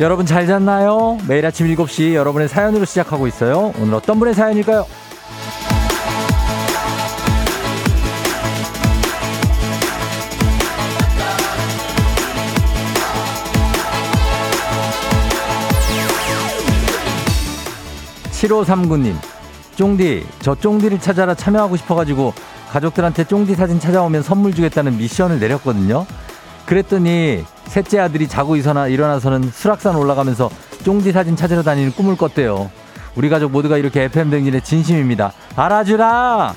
여러분 잘 잤나요? 매일 아침 7시 여러분의 사연으로 시작하고 있어요. 오늘 어떤 분의 사연일까요? 7539님, 쫑디, 저 쫑디를 찾아라 참여하고 싶어가지고 가족들한테 쫑디 사진 찾아오면 선물 주겠다는 미션을 내렸거든요. 그랬더니 셋째 아들이 자고 있어나 일어나서는 수락산 올라가면서 쫑디 사진 찾으러 다니는 꿈을 꿨대요. 우리 가족 모두가 이렇게 FM 댕진의 진심입니다. 알아주라!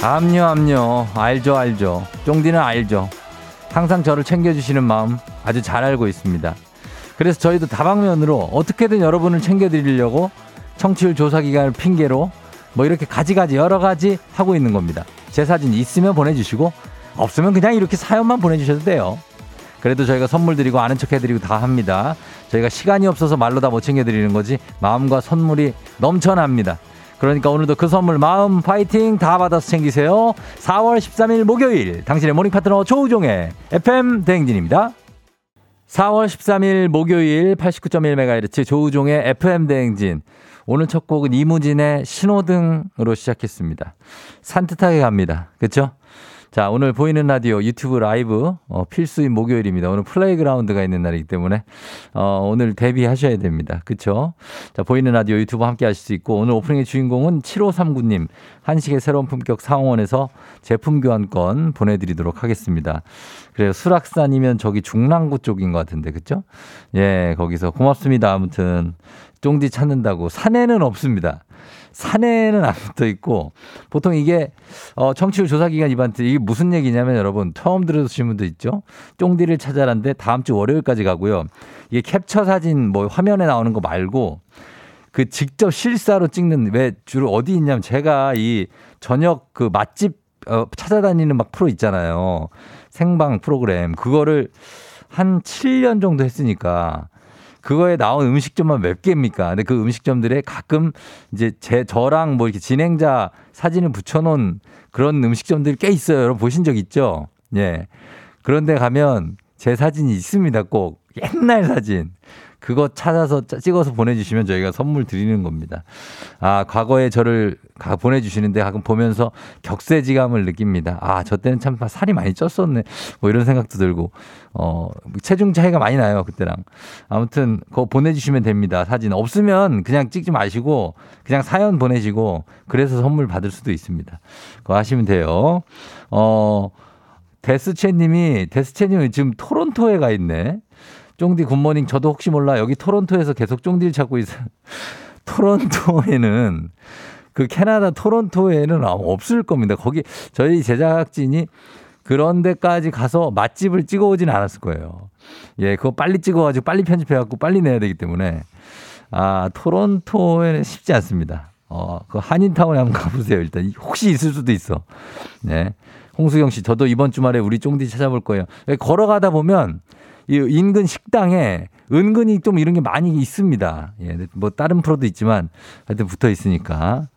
암요, 암요. 알죠, 알죠. 쫑디는 알죠. 항상 저를 챙겨주시는 마음 아주 잘 알고 있습니다. 그래서 저희도 다방면으로 어떻게든 여러분을 챙겨드리려고 청취율 조사 기간을 핑계로 뭐 이렇게 가지가지 여러 가지 하고 있는 겁니다. 제 사진 있으면 보내주시고 없으면 그냥 이렇게 사연만 보내주셔도 돼요. 그래도 저희가 선물 드리고 아는 척 해드리고 다 합니다. 저희가 시간이 없어서 말로 다 못 챙겨드리는 거지 마음과 선물이 넘쳐납니다. 그러니까 오늘도 그 선물 마음 파이팅 다 받아서 챙기세요. 4월 13일 목요일 당신의 모닝 파트너 조우종의 FM 대행진입니다. 4월 13일 목요일 89.1MHz 조우종의 FM 대행진. 오늘 첫 곡은 이무진의 신호등으로 시작했습니다. 산뜻하게 갑니다. 그렇죠? 자, 오늘 보이는 라디오 유튜브 라이브 어, 필수인 목요일입니다. 오늘 playground가 있는 날이기 때문에 어, 오늘 데뷔하셔야 됩니다. 그렇죠? 자, 보이는 라디오 유튜브 함께 하실 수 있고 오늘 오프닝의 주인공은 7539님 한식의 새로운 품격 사옹원에서 제품 교환권 보내드리도록 하겠습니다. 그래요. 수락산이면 저기 중랑구 쪽인 것 같은데 그렇죠? 예, 거기서 고맙습니다. 아무튼 쫑디 찾는다고 산에는 없습니다. 산에는 안 붙어 있고 보통 이게 어 청취율 조사 기간 이벤트 이게 무슨 얘기냐면 여러분 처음 들으신 분도 있죠. 쫑디를 찾아라는데 다음 주 월요일까지 가고요. 이게 캡처 사진 뭐 화면에 나오는 거 말고 그 직접 실사로 찍는 왜 주로 어디 있냐면 제가 이 저녁 그 맛집 어 찾아다니는 막 프로 있잖아요. 생방 프로그램 그거를 한 7년 정도 했으니까 그거에 나온 음식점만 몇 개입니까? 근데 그 음식점들에 가끔 이제 제 저랑 뭐 이렇게 진행자 사진을 붙여놓은 그런 음식점들이 꽤 있어요. 여러분 보신 적 있죠? 예. 그런데 가면 제 사진이 있습니다. 꼭 옛날 사진. 그거 찾아서 찍어서 보내주시면 저희가 선물 드리는 겁니다. 아, 과거에 저를 가 보내주시는데 가끔 보면서 격세지감을 느낍니다. 아, 저 때는 참 살이 많이 쪘었네. 뭐 이런 생각도 들고, 어, 체중 차이가 많이 나요, 그때랑. 아무튼, 그거 보내주시면 됩니다. 사진. 없으면 그냥 찍지 마시고, 그냥 사연 보내시고, 그래서 선물 받을 수도 있습니다. 그거 하시면 돼요. 어, 데스채 님이, 데스채 님이 지금 토론토에 가 있네. 쫑디 굿모닝 저도 혹시 몰라 여기 토론토에서 계속 쫑디를 찾고 있어요. 토론토에는 그 캐나다 토론토에는 없을 겁니다. 거기 저희 제작진이 그런 데까지 가서 맛집을 찍어 오진 않았을 거예요. 예, 그거 빨리 찍어가지고 빨리 편집해갖고 빨리 내야 되기 때문에 아, 토론토에는 쉽지 않습니다. 어, 그 한인타운에 한번 가보세요. 일단 혹시 있을 수도 있어. 네. 홍수경 씨, 저도 이번 주말에 우리 쫑디 찾아볼 거예요. 걸어가다 보면 이 인근 식당에 은근히 좀 이런 게 많이 있습니다. 예, 뭐 다른 프로도 있지만 하여튼 붙어 있으니까.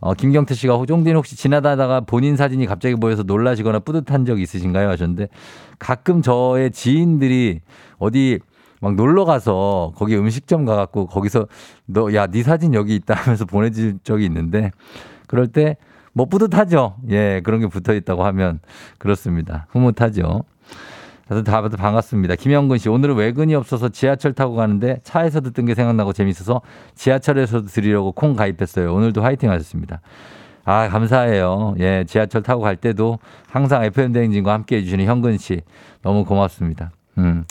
어, 김경태 씨가 호종딘 혹시 지나다가 본인 사진이 갑자기 보여서 놀라시거나 뿌듯한 적 있으신가요? 하셨는데 가끔 저의 지인들이 어디 막 놀러 가서 거기 음식점 가갖고 거기서 너, 야, 네 사진 여기 있다 하면서 보내줄 적이 있는데 그럴 때 뭐 뿌듯하죠. 예, 그런 게 붙어 있다고 하면 그렇습니다. 흐뭇하죠. 다들 다들 반갑습니다. 김영근 씨, 오늘은 외근이 없어서 지하철 타고 가는데 차에서 듣던 게 생각나고 재밌어서 지하철에서도 들으려고 콩 가입했어요. 오늘도 화이팅 하셨습니다. 아, 감사해요. 예, 지하철 타고 갈 때도 항상 FM대행진과 함께 해 주시는 현근 씨, 너무 고맙습니다. 음.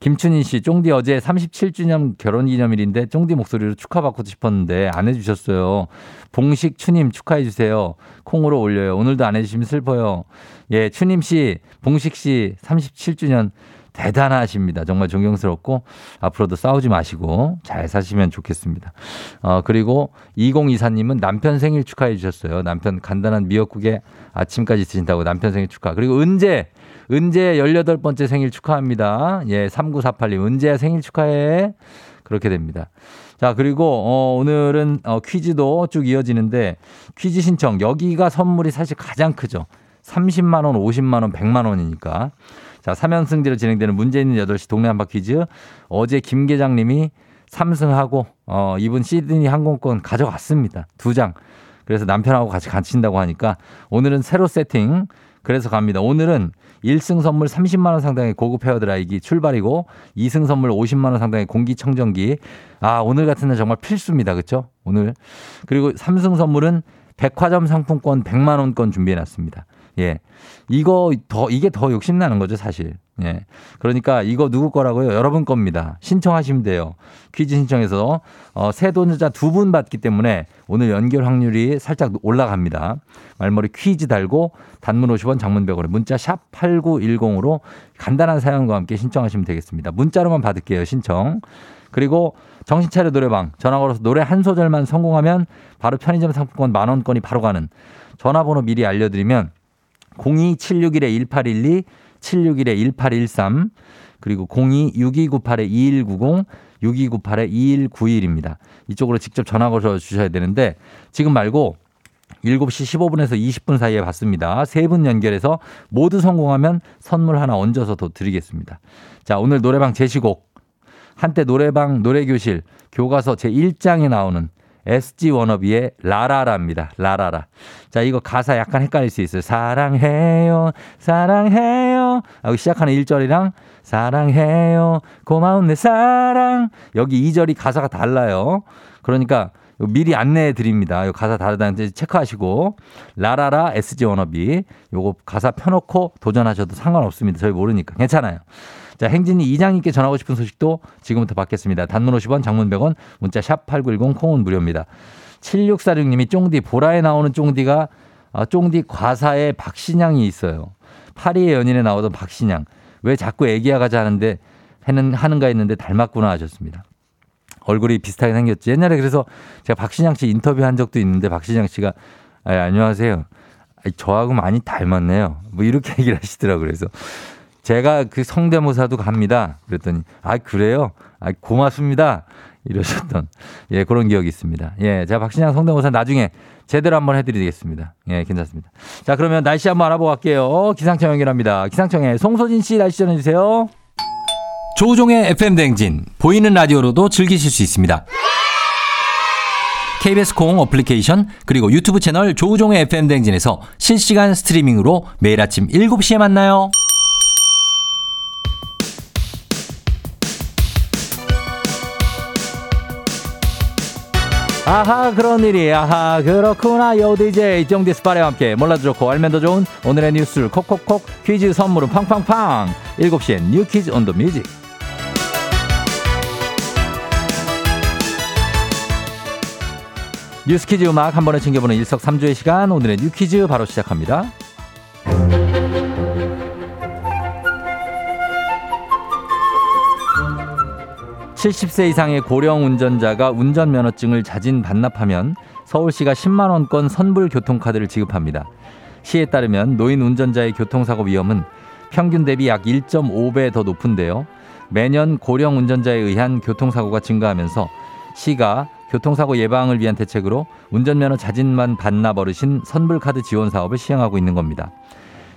김춘희 씨, 쫑디 어제 37주년 결혼 기념일인데 쫑디 목소리로 축하받고 싶었는데 안 해주셨어요. 봉식 추님 축하해주세요. 콩으로 올려요. 오늘도 안 해주시면 슬퍼요. 예, 추님 씨, 봉식 씨 37주년 대단하십니다. 정말 존경스럽고 앞으로도 싸우지 마시고 잘 사시면 좋겠습니다. 어, 그리고 2024님은 남편 생일 축하해 주셨어요. 남편 간단한 미역국에 아침까지 드신다고 남편 생일 축하. 그리고 은재 은재 18번째 생일 축하합니다. 예, 3948님. 은재야 생일 축하해. 그렇게 됩니다. 자, 그리고, 어, 오늘은 어, 퀴즈도 쭉 이어지는데 퀴즈 신청. 여기가 선물이 사실 가장 크죠. 30만원, 50만원, 100만원이니까. 자, 3연승제로 진행되는 문제 있는 8시 동네 한바 퀴즈. 어제 김 계장님이 3승하고, 어, 이분 시드니 항공권 가져갔습니다. 두 장. 그래서 남편하고 같이 갇힌다고 하니까 오늘은 새로 세팅. 그래서 갑니다. 오늘은 1승 선물 30만 원 상당의 고급 헤어드라이기 출발이고 2승 선물 50만 원 상당의 공기청정기. 아, 오늘 같은 날 정말 필수입니다. 그렇죠? 오늘. 그리고 3승 선물은 백화점 상품권 100만 원권 준비해 놨습니다. 예. 이거 더 이게 더 욕심 나는 거죠, 사실. 예. 그러니까 이거 누구 거라고요? 여러분 겁니다. 신청하시면 돼요. 퀴즈 신청해서 어, 새 돈자 두 분 받기 때문에 오늘 연결 확률이 살짝 올라갑니다. 말머리 퀴즈 달고 단문 50원 장문 100원 문자 샵 8910으로 간단한 사연과 함께 신청하시면 되겠습니다. 문자로만 받을게요, 신청. 그리고 정신차려 노래방 전화 걸어서 노래 한 소절만 성공하면 바로 편의점 상품권 만 원권이 바로 가는 전화번호 미리 알려드리면 02761-1812 761-1813 그리고 026298-2190 6298-2191입니다. 이쪽으로 직접 전화 걸어 주셔야 되는데 지금 말고 7시 15분에서 20분 사이에 받습니다. 세 분 연결해서 모두 성공하면 선물 하나 얹어서 더 드리겠습니다. 자, 오늘 노래방 제시곡. 한때 노래방 노래교실 교과서 제 1장에 나오는 SG 워너비의 라라라입니다. 라라라. 자, 이거 가사 약간 헷갈릴 수 있어요. 사랑해요, 사랑해요. 하고 시작하는 1절이랑 사랑해요, 고마운 내 사랑. 여기 2절이 가사가 달라요. 그러니까 미리 안내해 드립니다. 이 가사 다르다는지 체크하시고 라라라 SG 워너비 요거 가사 펴놓고 도전하셔도 상관없습니다. 저희 모르니까 괜찮아요. 자, 행진이 이장님께 전하고 싶은 소식도 지금부터 받겠습니다. 단문 50원, 장문 100원, 문자 샵 8910 콩은 무료입니다. 7646님이 쫑디, 보라에 나오는 쫑디가 아, 쫑디 과사에 박신양이 있어요. 파리의 연인에 나오던 박신양. 왜 자꾸 애기야 가자 하는데 하는, 하는가 했는데 닮았구나 하셨습니다. 얼굴이 비슷하게 생겼지. 옛날에 그래서 제가 박신양 씨 인터뷰 한 적도 있는데 박신양 씨가 아, 안녕하세요. 저하고 많이 닮았네요. 뭐 이렇게 얘기를 하시더라고요. 그래서 제가 그 성대모사도 갑니다. 그랬더니 아 그래요? 아 고맙습니다. 이러셨던 예 그런 기억이 있습니다. 예, 제가 박신양 성대모사 나중에 제대로 한번 해드리겠습니다. 예, 괜찮습니다. 자 그러면 날씨 한번 알아보고 갈게요. 기상청 연결합니다. 기상청에 송소진 씨 날씨 전해주세요. 조우종의 FM 대행진 보이는 라디오로도 즐기실 수 있습니다. KBS 콩 어플리케이션 그리고 유튜브 채널 조우종의 FM 대행진에서 실시간 스트리밍으로 매일 아침 7시에 만나요. 아하 그런 일이. 아하 그렇구나. 요 DJ 쫑디 스파레와 함께 몰라도 좋고 알면 더 좋은 오늘의 뉴스를 콕콕콕 퀴즈 선물은 팡팡팡. 7시엔 new quiz on the music 뉴스 퀴즈 음악 한 번에 챙겨보는 일석삼조의 시간. 오늘의 new 퀴즈 바로 시작합니다 70세 이상의 고령 운전자가 운전면허증을 자진 반납하면 서울시가 10만 원권 선불 교통카드를 지급합니다. 시에 따르면 노인 운전자의 교통사고 위험은 평균 대비 약 1.5배 더 높은데요. 매년 고령 운전자에 의한 교통사고가 증가하면서 시가 교통사고 예방을 위한 대책으로 운전면허 자진만 반납 어르신 선불카드 지원 사업을 시행하고 있는 겁니다.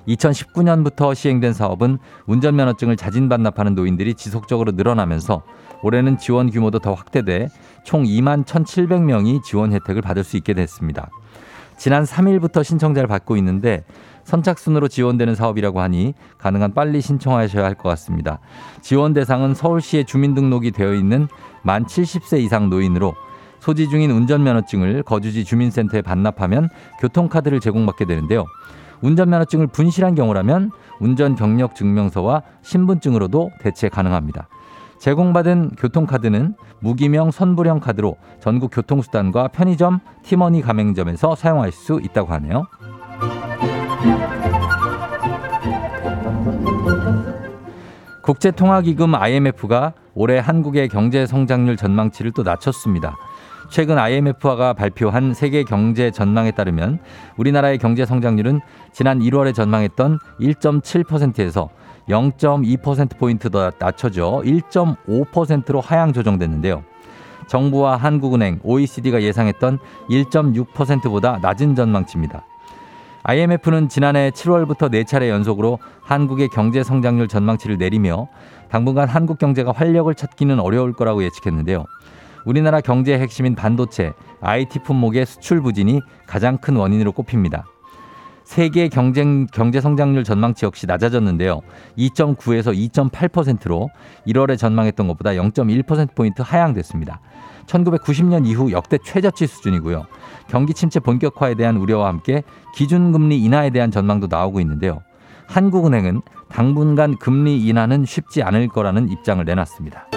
2019년부터 시행된 사업은 운전면허증을 자진 반납하는 노인들이 지속적으로 늘어나면서 올해는 지원 규모도 더 확대돼 총 2만 1,700명이 지원 혜택을 받을 수 있게 됐습니다. 지난 3일부터 신청자를 받고 있는데 선착순으로 지원되는 사업이라고 하니 가능한 빨리 신청하셔야 할 것 같습니다. 지원 대상은 서울시에 주민등록이 되어 있는 만 70세 이상 노인으로 소지 중인 운전면허증을 거주지 주민센터에 반납하면 교통카드를 제공받게 되는데요. 운전면허증을 분실한 경우라면 운전 경력 증명서와 신분증으로도 대체 가능합니다. 제공받은 교통카드는 무기명 선불형 카드로 전국 교통수단과 편의점, 티머니 가맹점에서 사용할 수 있다고 하네요. 국제통화기금 IMF가 올해 한국의 경제 성장률 전망치를 또 낮췄습니다. 최근 IMF가 발표한 세계 경제 전망에 따르면 우리나라의 경제 성장률은 지난 1월에 전망했던 1.7%에서 0.2%포인트 더 낮춰져 1.5%로 하향 조정됐는데요. 정부와 한국은행, OECD가 예상했던 1.6%보다 낮은 전망치입니다. IMF는 지난해 7월부터 4차례 연속으로 한국의 경제 성장률 전망치를 내리며 당분간 한국 경제가 활력을 찾기는 어려울 거라고 예측했는데요. 우리나라 경제의 핵심인 반도체, IT 품목의 수출 부진이 가장 큰 원인으로 꼽힙니다. 세계 경쟁, 경제 성장률 전망치 역시 낮아졌는데요. 2.9에서 2.8%로 1월에 전망했던 것보다 0.1%포인트 하향됐습니다. 1990년 이후 역대 최저치 수준이고요. 경기 침체 본격화에 대한 우려와 함께 기준금리 인하에 대한 전망도 나오고 있는데요. 한국은행은 당분간 금리 인하는 쉽지 않을 거라는 입장을 내놨습니다.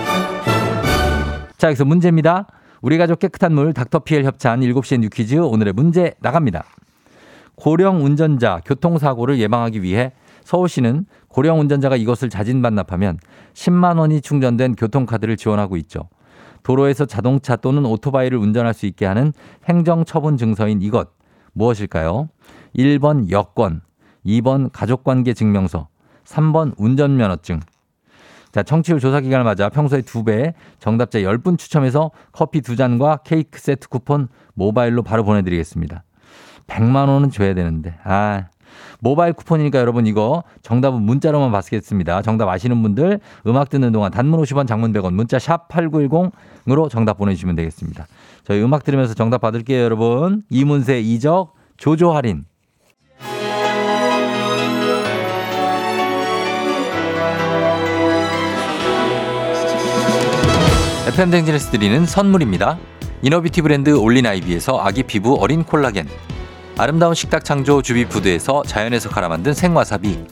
자, 여기서 문제입니다. 우리 가족 깨끗한 물 닥터피엘 협찬 7시에 new 퀴즈 오늘의 문제 나갑니다. 고령 운전자 교통사고를 예방하기 위해 서울시는 고령 운전자가 이것을 자진 반납하면 10만 원이 충전된 교통카드를 지원하고 있죠. 도로에서 자동차 또는 오토바이를 운전할 수 있게 하는 행정처분 증서인 이것 무엇일까요? 1번 여권, 2번 가족관계 증명서, 3번 운전면허증. 자, 청취율 조사 기간을 맞아 평소에 두배 정답자 10분 추첨해서 커피 두잔과 케이크 세트 쿠폰 모바일로 바로 보내드리겠습니다. 100만 원은 줘야 되는데. 아, 모바일 쿠폰이니까 여러분 이거 정답은 문자로만 받겠습니다. 정답 아시는 분들 음악 듣는 동안 단문 50원 장문 100원 문자 샵 8910으로 정답 보내주시면 되겠습니다. 저희 음악 들으면서 정답 받을게요 여러분. 이문세 이적 조조 할인. FM댕진에서 드리는 선물입니다. 이너비티 브랜드 올린아이비에서 아기 피부 어린 콜라겐 아름다운 식탁 창조 주비푸드에서 자연에서 갈아 만든 생와사비.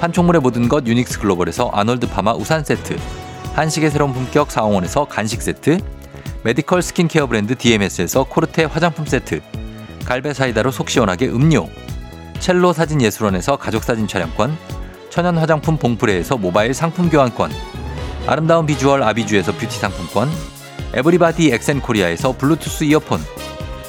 판촉물의 모든 것 유닉스 글로벌에서 아놀드 파마 우산 세트. 한식의 새로운 품격 사옹원에서 간식 세트. medical 스킨케어 브랜드 DMS에서 코르테 화장품 세트. 갈배 사이다로 속 시원하게 음료. 첼로 사진 예술원에서 가족 사진 촬영권. 천연 화장품 봉프레에서 모바일 상품 교환권. 아름다운 비주얼 아비주에서 뷰티 상품권. 에브리바디 엑센코리아에서 블루투스 이어폰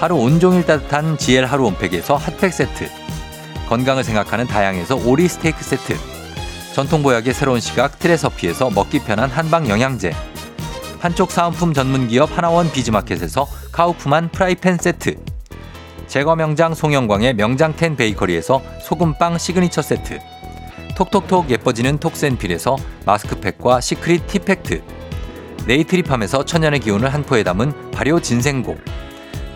하루 온종일 따뜻한 GL 하루 온팩에서 핫팩 세트. 건강을 생각하는 다양에서 오리 스테이크 세트. 전통보약의 새로운 시각 트레서피에서 먹기 편한 한방 영양제. 판촉 사은품 전문기업 하나원 비즈마켓에서 카우프만 프라이팬 세트. 제과 명장 송영광의 명장텐 베이커리에서 소금빵 시그니처 세트. 톡톡톡 예뻐지는 톡센필에서 마스크팩과 시크릿 티팩트. 네이트리팜에서 천연의 기운을 한 포에 담은 발효 진생고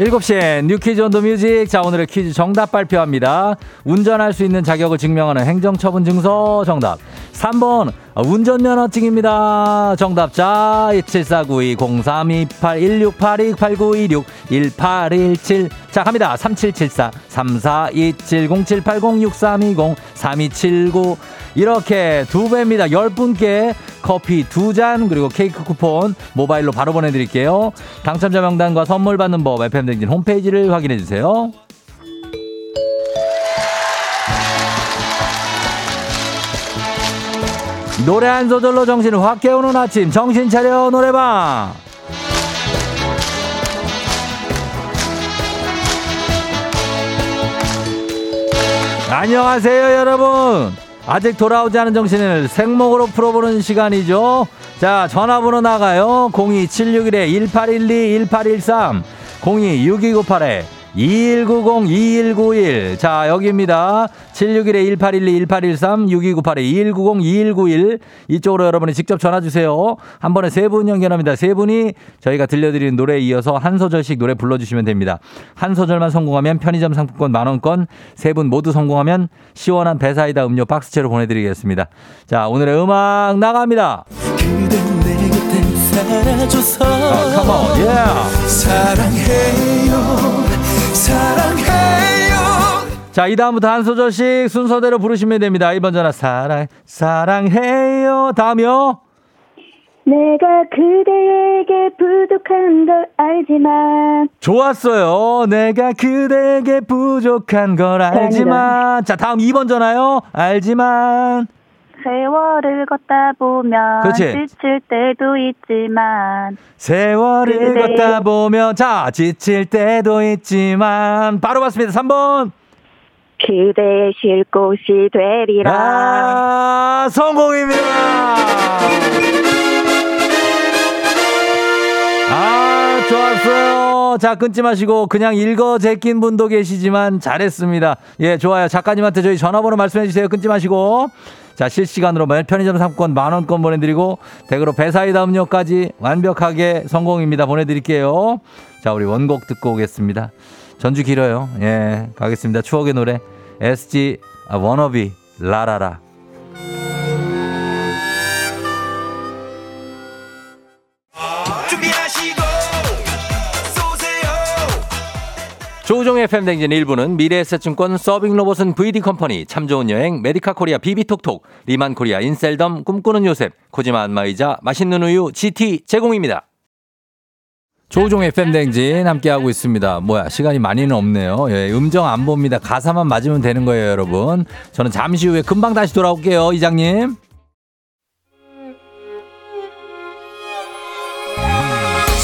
일곱 시에 뉴퀴즈 온 더 뮤직. 자, 오늘의 퀴즈 정답 발표합니다. 운전할 수 있는 자격을 증명하는 행정처분 증서 정답. 3번 운전면허증입니다. 정답자 7492-0328-1682-8926-1817. 자, 갑니다. 3774 3427-0780-6320-3279 이렇게 두 배입니다. 10분께 커피 두 잔 그리고 케이크 쿠폰 모바일로 바로 보내드릴게요. 당첨자 명단과 선물 받는 법 FM댕진 홈페이지를 확인해 주세요. 노래 한 소절로 정신을 확 깨우는 아침. 정신 차려 노래방. 안녕하세요 여러분. 아직 돌아오지 않은 정신을 생목으로 풀어보는 시간이죠. 자 전화번호 나가요. 02761-1812-1813 026298 2190-2191. 자, 여기입니다. 761-1812-1813-6298-2190-2191. 이쪽으로 여러분이 직접 전화 주세요. 한 번에 세 분 연결합니다. 세 분이 저희가 들려드리는 노래에 이어서 한 소절씩 노래 불러 주시면 됩니다. 한 소절만 성공하면 편의점 상품권 만 원권, 세 분 모두 성공하면 시원한 배사이다 음료 박스채로 보내 드리겠습니다. 자, 오늘의 음악 나갑니다. 어, come on, yeah. 사랑해요 자, 이 다음부터 한 소절씩 순서대로 부르시면 됩니다. 2번 전화 사랑 사랑해요. 다음이요. 내가 그대에게 부족한 걸 알지만 좋았어요. 내가 그대에게 부족한 걸 알지만 자, 다음 2번 전화요. 알지만 세월을 걷다 보면 그렇지. 지칠 때도 있지만 세월을 그대. 걷다 보면 자 지칠 때도 있지만. 바로 봤습니다. 3번. 그대의 쉴 곳이 되리라. 아 성공입니다. 아 좋았어요. 자 끊지 마시고 그냥 읽어 제낀 분도 계시지만 잘했습니다. 예 좋아요. 작가님한테 저희 전화번호 말씀해 주세요. 끊지 마시고 자, 실시간으로 편의점 상품권 만원권 보내드리고, 댁으로 배사이다 음료까지 완벽하게 성공입니다. 보내드릴게요. 자, 우리 원곡 듣고 오겠습니다. 전주 길어요. 예, 가겠습니다. 추억의 노래. SG 워너비 라라라. 조우종의 FM댕진 일부는 미래에셋증권 서빙로봇은 VD컴퍼니 참 좋은 여행 메디카 코리아 비비톡톡 리만 코리아 인셀덤 꿈꾸는 요셉 코지마 안마의자 맛있는 우유 GT 제공입니다. 조우종의 팬댕진 함께하고 있습니다. 뭐야 시간이 많이는 없네요. 예, 음정 안 봅니다. 가사만 맞으면 되는 거예요 여러분. 저는 잠시 후에 금방 다시 돌아올게요 이장님.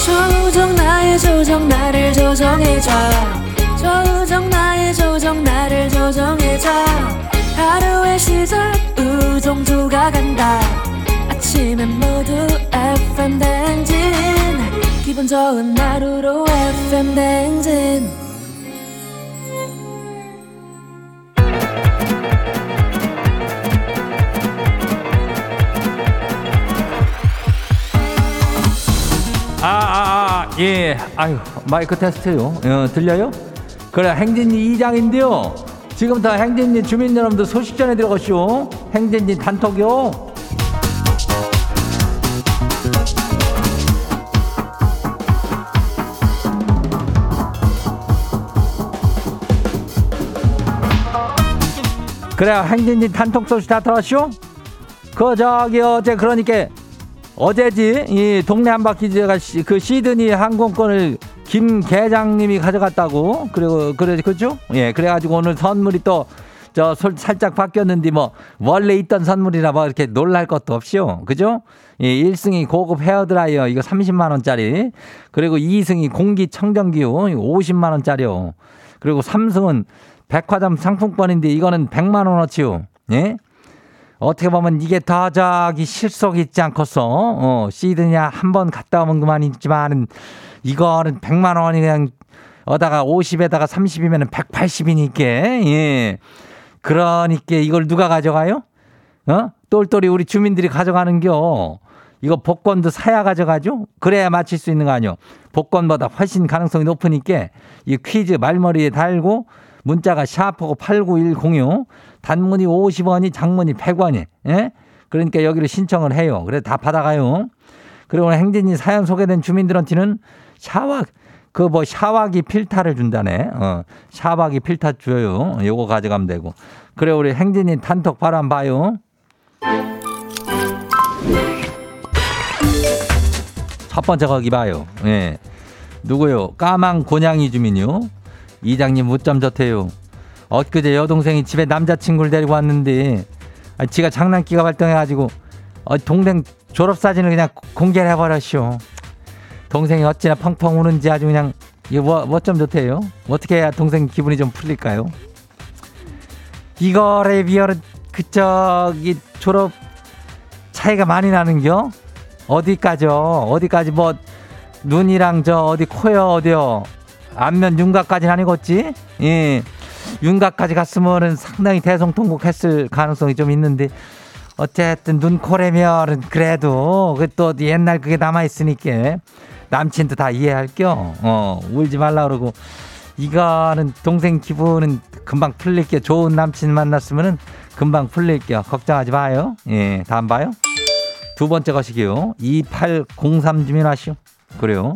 조정 나의 조정 나를 조정해줘 조정 나의 조정 나를 조정해줘 하루의 시절 우정조가 간다 아침엔 모두 FM 댕진 기분 좋은 하루로 FM 댕진 아, 아, 아, 예. 아유, 마이크 테스트요. 어, 들려요? 그래 행진리 이장인데요. 지금부터 행진리 주민 여러분들 소식 전해 들어가시오. 행진리 단톡요. 그래 행진리 단톡 소식 다 들었쇼? 그 저기 어제 그러니까 어제지 이 동네 한바퀴즈가 그 시드니 항공권을 김 계장님이 가져갔다고. 그리고 그래 그죠? 예 그래가지고 오늘 선물이 또 저 살짝 바뀌었는데 뭐 원래 있던 선물이라 뭐 이렇게 놀랄 것도 없이요. 그죠? 예 1승이 고급 헤어드라이어. 이거 30만 원짜리. 그리고 2승이 공기청정기요. 50만 원짜리요. 그리고 3승은 백화점 상품권인데 이거는 100만 원어치요. 예? 어떻게 보면 이게 더 저기 실속 있지 않겠어. 어, 시드냐 한 번 갔다 오면 그만이지만 이거는 100만 원이 그냥 어다가 50에다가 30이면 180이니까. 예. 그러니까 이걸 누가 가져가요? 어? 똘똘이 우리 주민들이 가져가는겨. 이거 복권도 사야 가져가죠? 그래야 맞힐 수 있는 거 아니요. 복권보다 훨씬 가능성이 높으니까 이 퀴즈 말머리에 달고 문자가 샤프고 89106 단문이 50원이 장문이 100원이 예? 그러니까 여기를 신청을 해요. 그래 다 받아가요. 그리고 오늘 행진이 사연 소개된 주민들한테는 샤워 그 뭐 샤워기 필터를 준다네. 어. 샤워기 필터 줘요. 요거 가져가면 되고. 그래 우리 행진이 단톡 바로 한번 봐요. 첫 번째 거기 봐요. 예. 누구요? 까망 고냥이 주민요. 이장님 무점 좋대요. 엊그제 여동생이 집에 남자친구를 데리고 왔는데 아, 지가 장난기가 발동해가지고 어, 동생 졸업사진을 그냥 공개를 해버렸쇼. 동생이 어찌나 펑펑 우는지 아주 그냥 이거 뭐, 뭐좀 좋대요. 어떻게 해야 동생 기분이 좀 풀릴까요? 이거에 비하면 그저기 졸업 차이가 많이 나는겨? 어디까지요? 어디까지 뭐 눈이랑 저 어디 코요 어디요? 안면 윤곽까지는 아니겠지? 예. 윤곽까지 갔으면은 상당히 대성통곡했을 가능성이 좀 있는데 어쨌든 눈코레면은 그래도 그 또 옛날 그게 남아 있으니까 남친도 다 이해할 겸 어, 울지 말라 그러고 이거는 동생 기분은 금방 풀릴 게 좋은 남친 만났으면은 금방 풀릴게요. 걱정하지 마요. 예, 다음 봐요. 두 번째 것이기요. 2803 주민하시오. 그래요.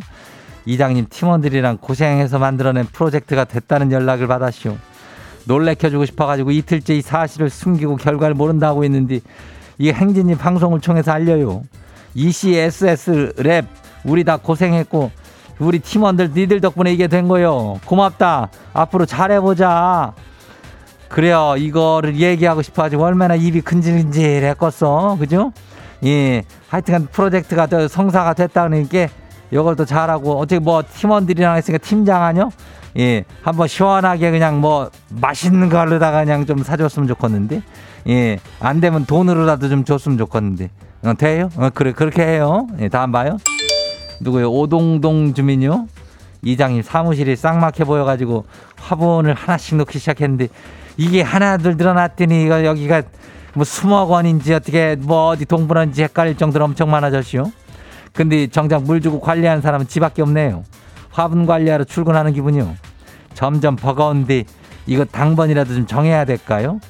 이장님 팀원들이랑 고생해서 만들어낸 프로젝트가 됐다는 연락을 받았시오. 놀래켜주고 싶어가지고 이틀째 이 사실을 숨기고 결과를 모른다고 했는데 이게 행진이 방송을 통해서 알려요. ECSS 랩 우리 다 고생했고 우리 팀원들 니들 덕분에 이게 된 거요. 고맙다. 앞으로 잘해보자. 그래요. 이거를 얘기하고 싶어가지고 얼마나 입이 근질근질했겠어. 그죠? 예. 하여튼간 프로젝트가 더 성사가 됐다는 게 이걸 또 잘하고 어떻게 뭐 팀원들이랑 했으니까 팀장 아니요? 예. 한번 시원하게 그냥 뭐 맛있는 걸로다가 그냥 좀 사줬으면 좋겠는데. 예. 안 되면 돈으로라도 좀 줬으면 좋겠는데. 어, 돼요? 어, 그래, 그렇게 해요. 예. 다음 봐요. 누구요? 오동동 주민요? 이장님 사무실이 쌍막해 보여가지고 화분을 하나씩 놓기 시작했는데 이게 하나둘 늘어났더니 이거 여기가 뭐 수억 원인지 어떻게 뭐 어디 동물원인지 헷갈릴 정도로 엄청 많아졌시오. 근데 정작 물 주고 관리하는 사람은 지밖에 없네요. 화분 관리하러 출근하는 기분이요. 점점 버거운데 이거 당번이라도 좀 정해야 될까요?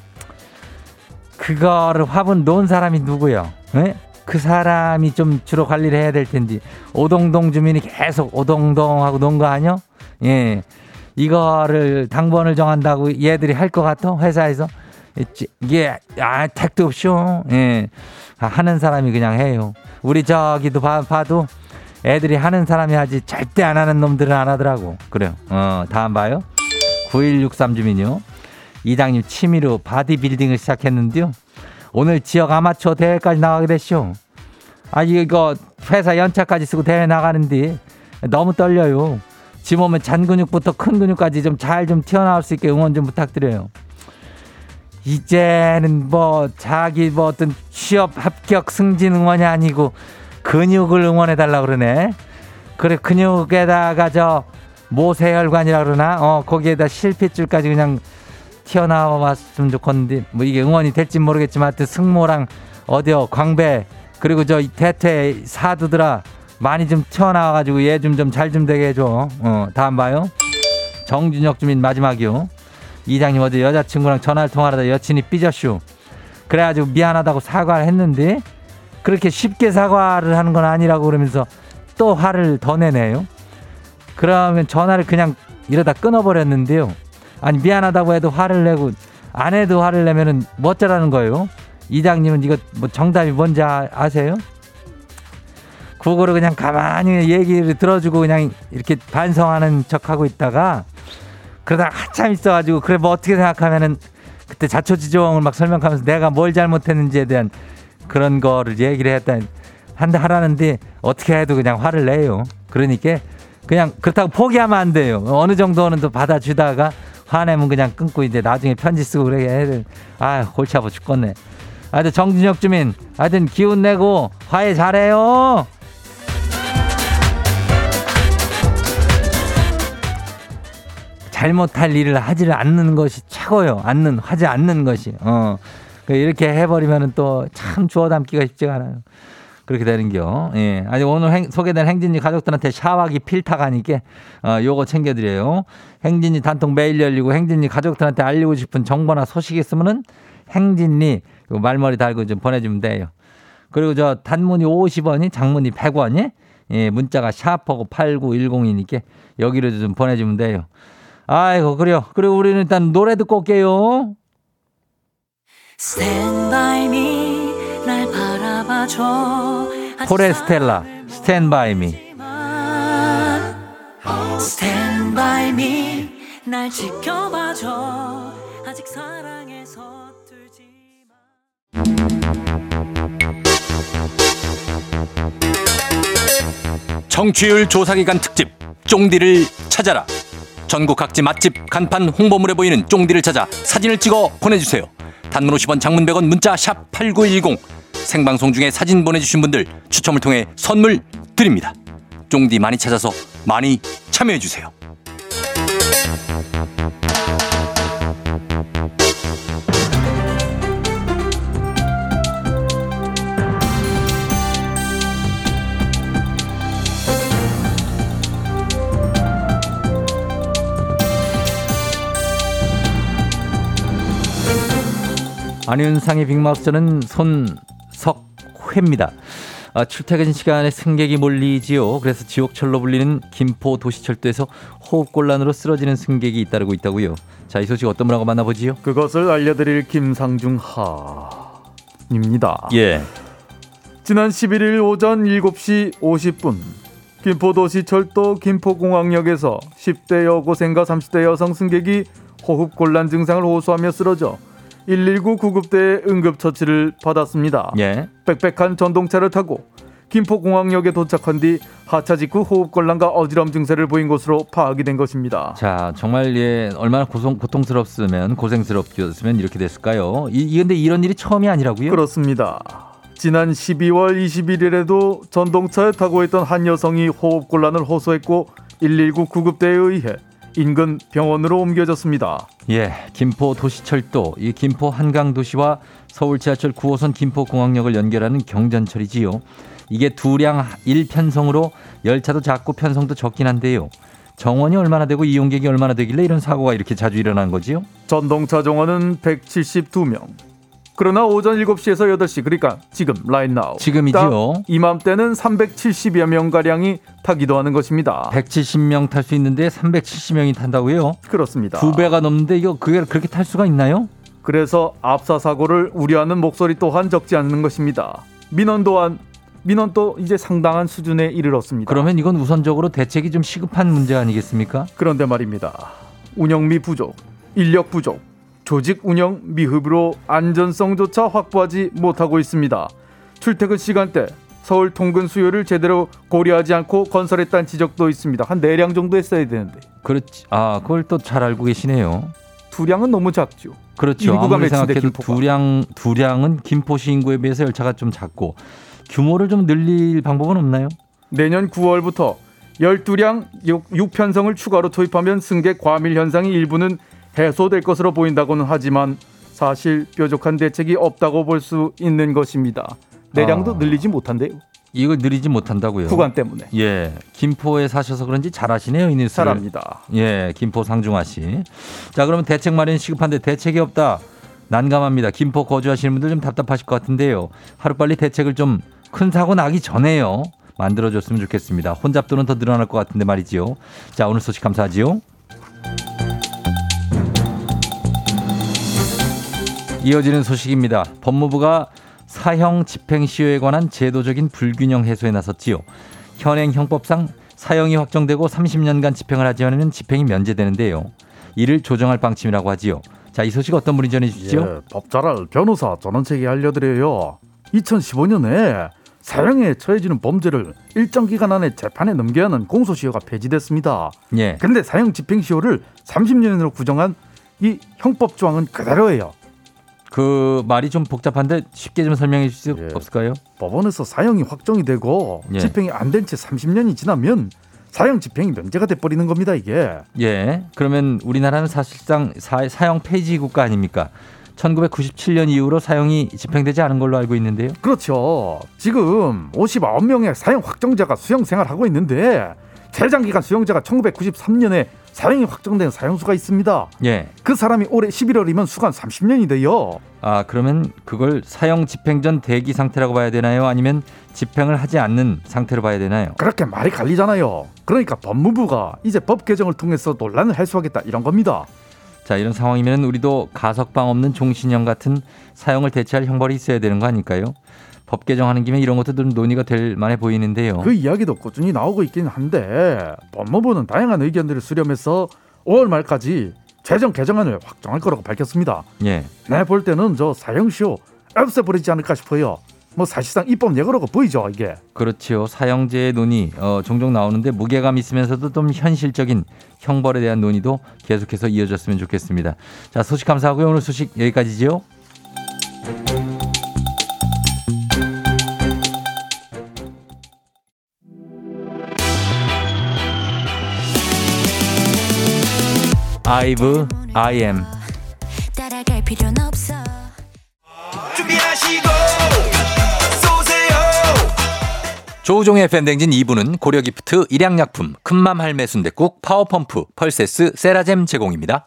그거를 화분 놓은 사람이 누구요? 예? 그 사람이 좀 주로 관리를 해야 될 텐데 오동동 주민이 계속 오동동 하고 논 거 아니요? 예. 이거를 당번을 정한다고 얘들이 할 것 같아? 회사에서? 이게 아 택도 없쇼. 예. 아, 하는 사람이 그냥 해요. 우리 저기도 봐, 봐도 애들이 하는 사람이 하지 절대 안 하는 놈들은 안 하더라고. 그래요. 어, 다음 봐요. 9163 주민요. 이장님 취미로 바디빌딩을 시작했는데요. 오늘 지역 아마추어 대회까지 나가게 됐쇼. 아, 이거 회사 연차까지 쓰고 대회 나가는데 너무 떨려요. 지 몸에 잔 근육부터 큰 근육까지 좀잘좀 튀어나올 수 있게 응원 좀 부탁드려요. 이제는 뭐 자기 뭐 어떤 취업 합격 승진 응원이 아니고 근육을 응원해 달라 그러네. 그래 근육에다가 저 모세혈관이라 그러나 어 거기에다 실핏줄까지 그냥 튀어나왔으면 좋겠는데 뭐 이게 응원이 될지 모르겠지만 하여튼 승모랑 어디요 광배 그리고 저 대퇴 사두들아 많이 좀 튀어나와가지고 얘 좀 좀 잘좀 되게 해줘. 어 다음 봐요. 정준혁 주민 마지막이요. 이장님 어제 여자친구랑 전화를 통화하다 여친이 삐졌슈. 그래가지고 미안하다고 사과를 했는데 그렇게 쉽게 사과를 하는 건 아니라고 그러면서 또 화를 더 내네요. 그러면 전화를 그냥 이러다 끊어버렸는데요. 아니 미안하다고 해도 화를 내고 안 해도 화를 내면은 뭐 어쩌라는 거예요? 이장님은 이거 뭐 정답이 뭔지 아, 아세요? 그거를 그냥 가만히 얘기를 들어주고 그냥 이렇게 반성하는 척하고 있다가 그러다가 한참 있어가지고 그래 뭐 어떻게 생각하면은 그때 자초지종을 막 설명하면서 내가 뭘 잘못했는지에 대한 그런 거를 얘기를 했다 한다 하라는데 어떻게 해도 그냥 화를 내요. 그러니까 그냥 그렇다고 포기하면 안 돼요. 어느 정도는 또 받아주다가 화내면 그냥 끊고 이제 나중에 편지 쓰고 그래 돼. 아 골치 아파 죽겠네. 하여튼 정준혁 주민 하여튼 기운 내고 화해 잘해요. 잘못할 일을 하지를 않는 것이 최고요. 않는 하지 않는 것이. 어. 이렇게 해버리면은 또참 주워 담기가 쉽지가 않아요. 그렇게 되는겨. 예. 아니, 오늘 행, 소개된 행진이 가족들한테 샤워기 필터 가니까, 어, 요거 챙겨드려요. 행진이 단통 매일 열리고 행진이 가족들한테 알리고 싶은 정보나 소식 있으면은 행진이 말머리 달고 좀 보내주면 돼요. 그리고 저 단문이 50원이 장문이 100원이 예, 문자가 샤퍼고 8910이니까 여기로 좀 보내주면 돼요. 아이고, 그래요. 그리고 우리는 일단 노래 듣고 올게요. 포레스텔라, 스탠바이 미. 스탠바이 미, 날 지켜봐줘. 아직 사랑에 서툴지 정취율 조사기간 특집, 쫑디를 찾아라. 전국 각지 맛집 간판 홍보물에 보이는 쫑디를 찾아 사진을 찍어 보내주세요. 단문 50원 장문 100원 문자 샵 8910 생방송 중에 사진 보내주신 분들 추첨을 통해 선물 드립니다. 쫑디 많이 찾아서 많이 참여해주세요. 안윤상의 빅마우스는 손석회입니다. 아, 출퇴근 시간에 승객이 몰리지요. 그래서 지옥철로 불리는 김포 도시철도에서 호흡곤란으로 쓰러지는 승객이 잇따르고 있다고요. 자, 이 소식 어떤 분하고 만나보지요? 그것을 알려드릴 김상중 하입니다. 예. 지난 11일 오전 7시 50분 김포도시 철도 김포공항역에서 10대 여고생과 30대 여성 승객이 호흡곤란 증상을 호소하며 쓰러져 119 구급대의 응급처치를 받았습니다. 예. 빽빽한 전동차를 타고 김포공항역에 도착한 뒤 하차 직후 호흡곤란과 어지럼 증세를 보인 것으로 파악이 된 것입니다. 자, 정말 예, 얼마나 고송, 고통스럽으면 고생스럽겠으면 이렇게 됐을까요? 이, 이 근데 이런 일이 처음이 아니라고요? 그렇습니다. 지난 12월 21일에도 전동차에 타고 있던 한 여성이 호흡곤란을 호소했고 119 구급대에 의해 인근 병원으로 옮겨졌습니다. 예, 김포 도시철도, 이 김포 한강 도시와 서울 지하철 9호선 김포 공항역을 연결하는 경전철이지요. 이게 두량 1편성으로 열차도 작고 편성도 적긴 한데요. 정원이 얼마나 되고 이용객이 얼마나 되길래 이런 사고가 이렇게 자주 일어난 거지요? 전동차 정원은 172명. 그러나 오전 7시에서 8시 그러니까 지금 라인 나우 지금이지요. 이맘때는 370여 명가량이 타기도 하는 것입니다. 170명 탈 수 있는데 370명이 탄다고요? 그렇습니다. 두 배가 넘는데 이거 그게 그렇게 탈 수가 있나요? 그래서 압사 사고를 우려하는 목소리 또한 적지 않는 것입니다. 민원 또한 민원도 이제 상당한 수준에 이르렀습니다. 그러면 이건 우선적으로 대책이 좀 시급한 문제 아니겠습니까? 그런데 말입니다. 운영비 부족, 인력 부족, 조직 운영 미흡으로 안전성조차 확보하지 못하고 있습니다. 출퇴근 시간대 서울 통근 수요를 제대로 고려하지 않고 건설했다는 지적도 있습니다. 한 4량 정도 했어야 되는데. 그렇지. 아, 그걸 또 잘 알고 계시네요. 두 량은 너무 작죠. 그렇죠. 아무리 생각해도 김포가. 두량 두 량은 김포시 인구에 비해서 열차가 좀 작고 규모를 좀 늘릴 방법은 없나요? 내년 9월부터 12량 6편성을 추가로 투입하면 승객 과밀 현상이 일부는 해소될 것으로 보인다고는 하지만 사실 뾰족한 대책이 없다고 볼 수 있는 것입니다. 내량도 아. 늘리지 못한대요. 이걸 늘리지 못한다고요. 구간 때문에. 예, 김포에 사셔서 그런지 잘하시네요 이 뉴스를. 잘합니다. 예, 김포 상중하 씨. 자, 그러면 대책 마련 시급한데 대책이 없다. 난감합니다. 김포 거주하시는 분들 좀 답답하실 것 같은데요. 하루빨리 대책을 좀 큰 사고 나기 전에요. 만들어줬으면 좋겠습니다. 혼잡도는 더 늘어날 것 같은데 말이지요. 자, 오늘 소식 감사하지요. 이어지는 소식입니다. 법무부가 사형 집행 시효에 관한 제도적인 불균형 해소에 나섰지요. 현행 형법상 사형이 확정되고 30년간 집행을 하지 않으면 집행이 면제되는데요. 이를 조정할 방침이라고 하지요. 자, 이 소식 어떤 분이 전해 주시죠? 예, 법잘알 변호사 전원책이 알려드려요. 2015년에 사형에 처해지는 범죄를 일정 기간 안에 재판에 넘겨야 하는 공소시효가 폐지됐습니다. 예. 근데 사형 집행시효를 30년으로 구정한 이 형법 조항은 그대로예요. 그 말이 좀 복잡한데 쉽게 좀 설명해 주실 수 예. 없을까요? 법원에서 사형이 확정이 되고 예. 집행이 안 된 채 30년이 지나면 사형 집행이 면제가 돼 버리는 겁니다 이게. 예. 그러면 우리나라는 사실상 사, 사형 폐지 국가 아닙니까? 1997년 이후로 사형이 집행되지 않은 걸로 알고 있는데요. 그렇죠. 지금 59명의 사형 확정자가 수형 생활하고 있는데 최장기간 수용자가 1993년에 사형이 확정된 사형수가 있습니다. 예. 그 사람이 올해 11월이면 수감 30년이 돼요. 아, 그러면 그걸 사형 집행 전 대기 상태라고 봐야 되나요? 아니면 집행을 하지 않는 상태로 봐야 되나요? 그렇게 말이 갈리잖아요. 그러니까 법무부가 이제 법 개정을 통해서 논란을 해소하겠다 이런 겁니다. 자, 이런 상황이면 우리도 가석방 없는 종신형 같은 사형을 대체할 형벌이 있어야 되는 거 아닐까요? 법 개정하는 김에 이런 것도 좀 논의가 될 만해 보이는데요. 그 이야기도 꾸준히 나오고 있긴 한데 법무부는 다양한 의견들을 수렴해서 5월 말까지 최종 개정안을 확정할 거라고 밝혔습니다. 예. 내볼 때는 저 사형시효 없애버리지 않을까 싶어요. 뭐 사실상 입법 예고라고 보이죠 이게. 그렇지요. 사형제의 논의 어, 종종 나오는데 무게감 있으면서도 좀 현실적인 형벌에 대한 논의도 계속해서 이어졌으면 좋겠습니다. 자, 소식 감사하고요. 오늘 소식 여기까지지요. 라이브 I am 따라갈 필요는 없어 준비하시고 쏘세요 조우종의 FM댕진 2부는 고려기프트, 일양약품, 큰맘 할매 순댓국, 파워펌프, 펄세스, 세라젬 제공입니다.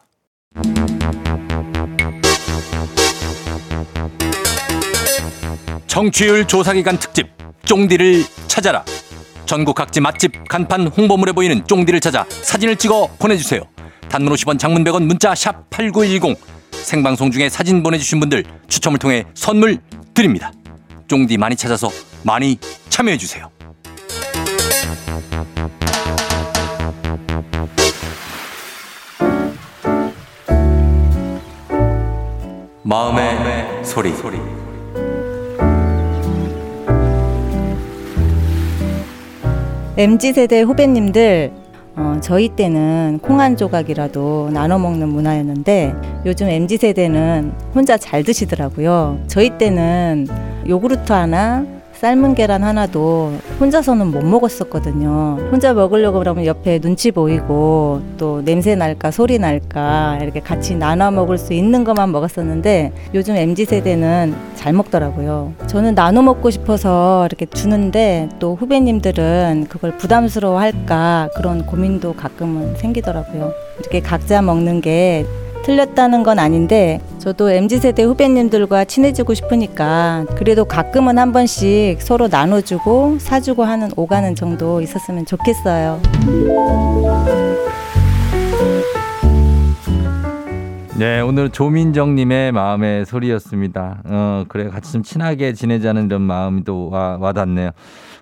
청취율 조사기간 특집 쫑디를 찾아라. 전국 각지 맛집 간판 홍보물에 보이는 쫑디를 찾아 사진을 찍어 보내주세요. 단문 50원 장문 100원 문자 샵 8910 생방송 중에 사진 보내주신 분들 추첨을 통해 선물 드립니다. 쫑디 많이 찾아서 많이 참여해주세요. 마음의, 소리. MZ세대 후배님들, 어, 저희 때는 콩 한 조각이라도 나눠 먹는 문화였는데 요즘 MZ세대는 혼자 잘 드시더라고요. 저희 때는 요구르트 하나, 삶은 계란 하나도 혼자서는 못 먹었었거든요. 혼자 먹으려고 그러면 옆에 눈치 보이고 또 냄새 날까 소리 날까 이렇게 같이 나눠 먹을 수 있는 것만 먹었었는데 요즘 MZ 세대는 잘 먹더라고요. 저는 나눠 먹고 싶어서 이렇게 주는데 또 후배님들은 그걸 부담스러워 할까 그런 고민도 가끔은 생기더라고요. 이렇게 각자 먹는 게 틀렸다는 건 아닌데 저도 MZ세대 후배님들과 친해지고 싶으니까 그래도 가끔은 한 번씩 서로 나눠주고 사주고 하는 오가는 정도 있었으면 좋겠어요. 네, 오늘 조민정님의 마음의 소리였습니다. 어, 그래, 같이 좀 친하게 지내자는 이런 마음이 또 와, 와닿네요.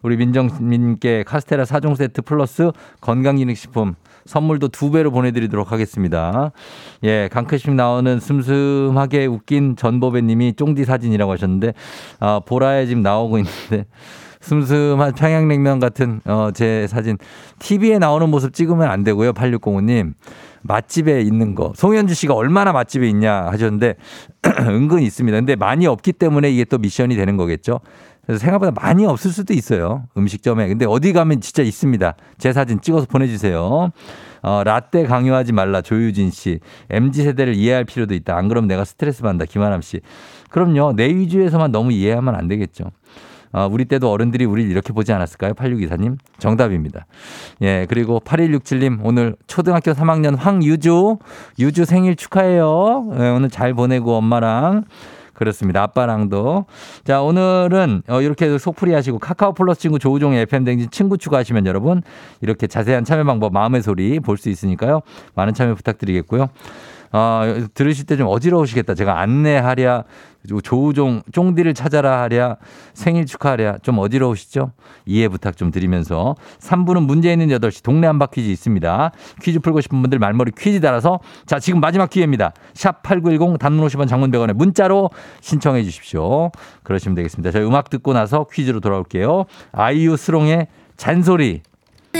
우리 민정님께 카스테라 4종 세트 플러스 건강기능식품 선물도 두 배로 보내드리도록 하겠습니다. 예, 강크식 나오는 슴슴하게 웃긴 전보배님이 쫑디 사진이라고 하셨는데, 아, 보라에 지금 나오고 있는데, 슴슴한 평양냉면 같은, 어, 제 사진. TV에 나오는 모습 찍으면 안 되고요. 8605님. 맛집에 있는 거. 송현주 씨가 얼마나 맛집에 있냐 하셨는데, 은근 있습니다. 근데 많이 없기 때문에 이게 또 미션이 되는 거겠죠. 그래서 생각보다 많이 없을 수도 있어요. 음식점에. 근데 어디 가면 진짜 있습니다. 제 사진 찍어서 보내주세요. 어, 라떼 강요하지 말라. 조유진 씨. MZ 세대를 이해할 필요도 있다. 안 그러면 내가 스트레스 받는다. 김하람 씨. 그럼요. 내 위주에서만 너무 이해하면 안 되겠죠. 어, 우리 때도 어른들이 우리를 이렇게 보지 않았을까요? 8624님. 정답입니다. 예, 그리고 8167님. 오늘 초등학교 3학년 황유주. 유주 생일 축하해요. 예, 오늘 잘 보내고 엄마랑. 그렇습니다. 아빠랑도. 자, 오늘은 어, 이렇게 속풀이 하시고 카카오 플러스 친구 조우종의 FM댕진 친구 추가하시면 여러분 이렇게 자세한 참여 방법 마음의 소리 볼 수 있으니까요. 많은 참여 부탁드리겠고요. 어, 들으실 때 좀 어지러우시겠다. 제가 안내하랴, 조우종, 쫑디를 찾아라 하랴, 생일 축하하랴. 좀 어지러우시죠? 이해 부탁 좀 드리면서. 3부는 문제 있는 8시 동네 한바 퀴즈 있습니다. 퀴즈 풀고 싶은 분들 말머리 퀴즈 달아서. 자, 지금 마지막 기회입니다. 샵 8910 단문 50원 장문 100원에 문자로 신청해 주십시오. 그러시면 되겠습니다. 저희 음악 듣고 나서 퀴즈로 돌아올게요. 아이유 스롱의 잔소리. 오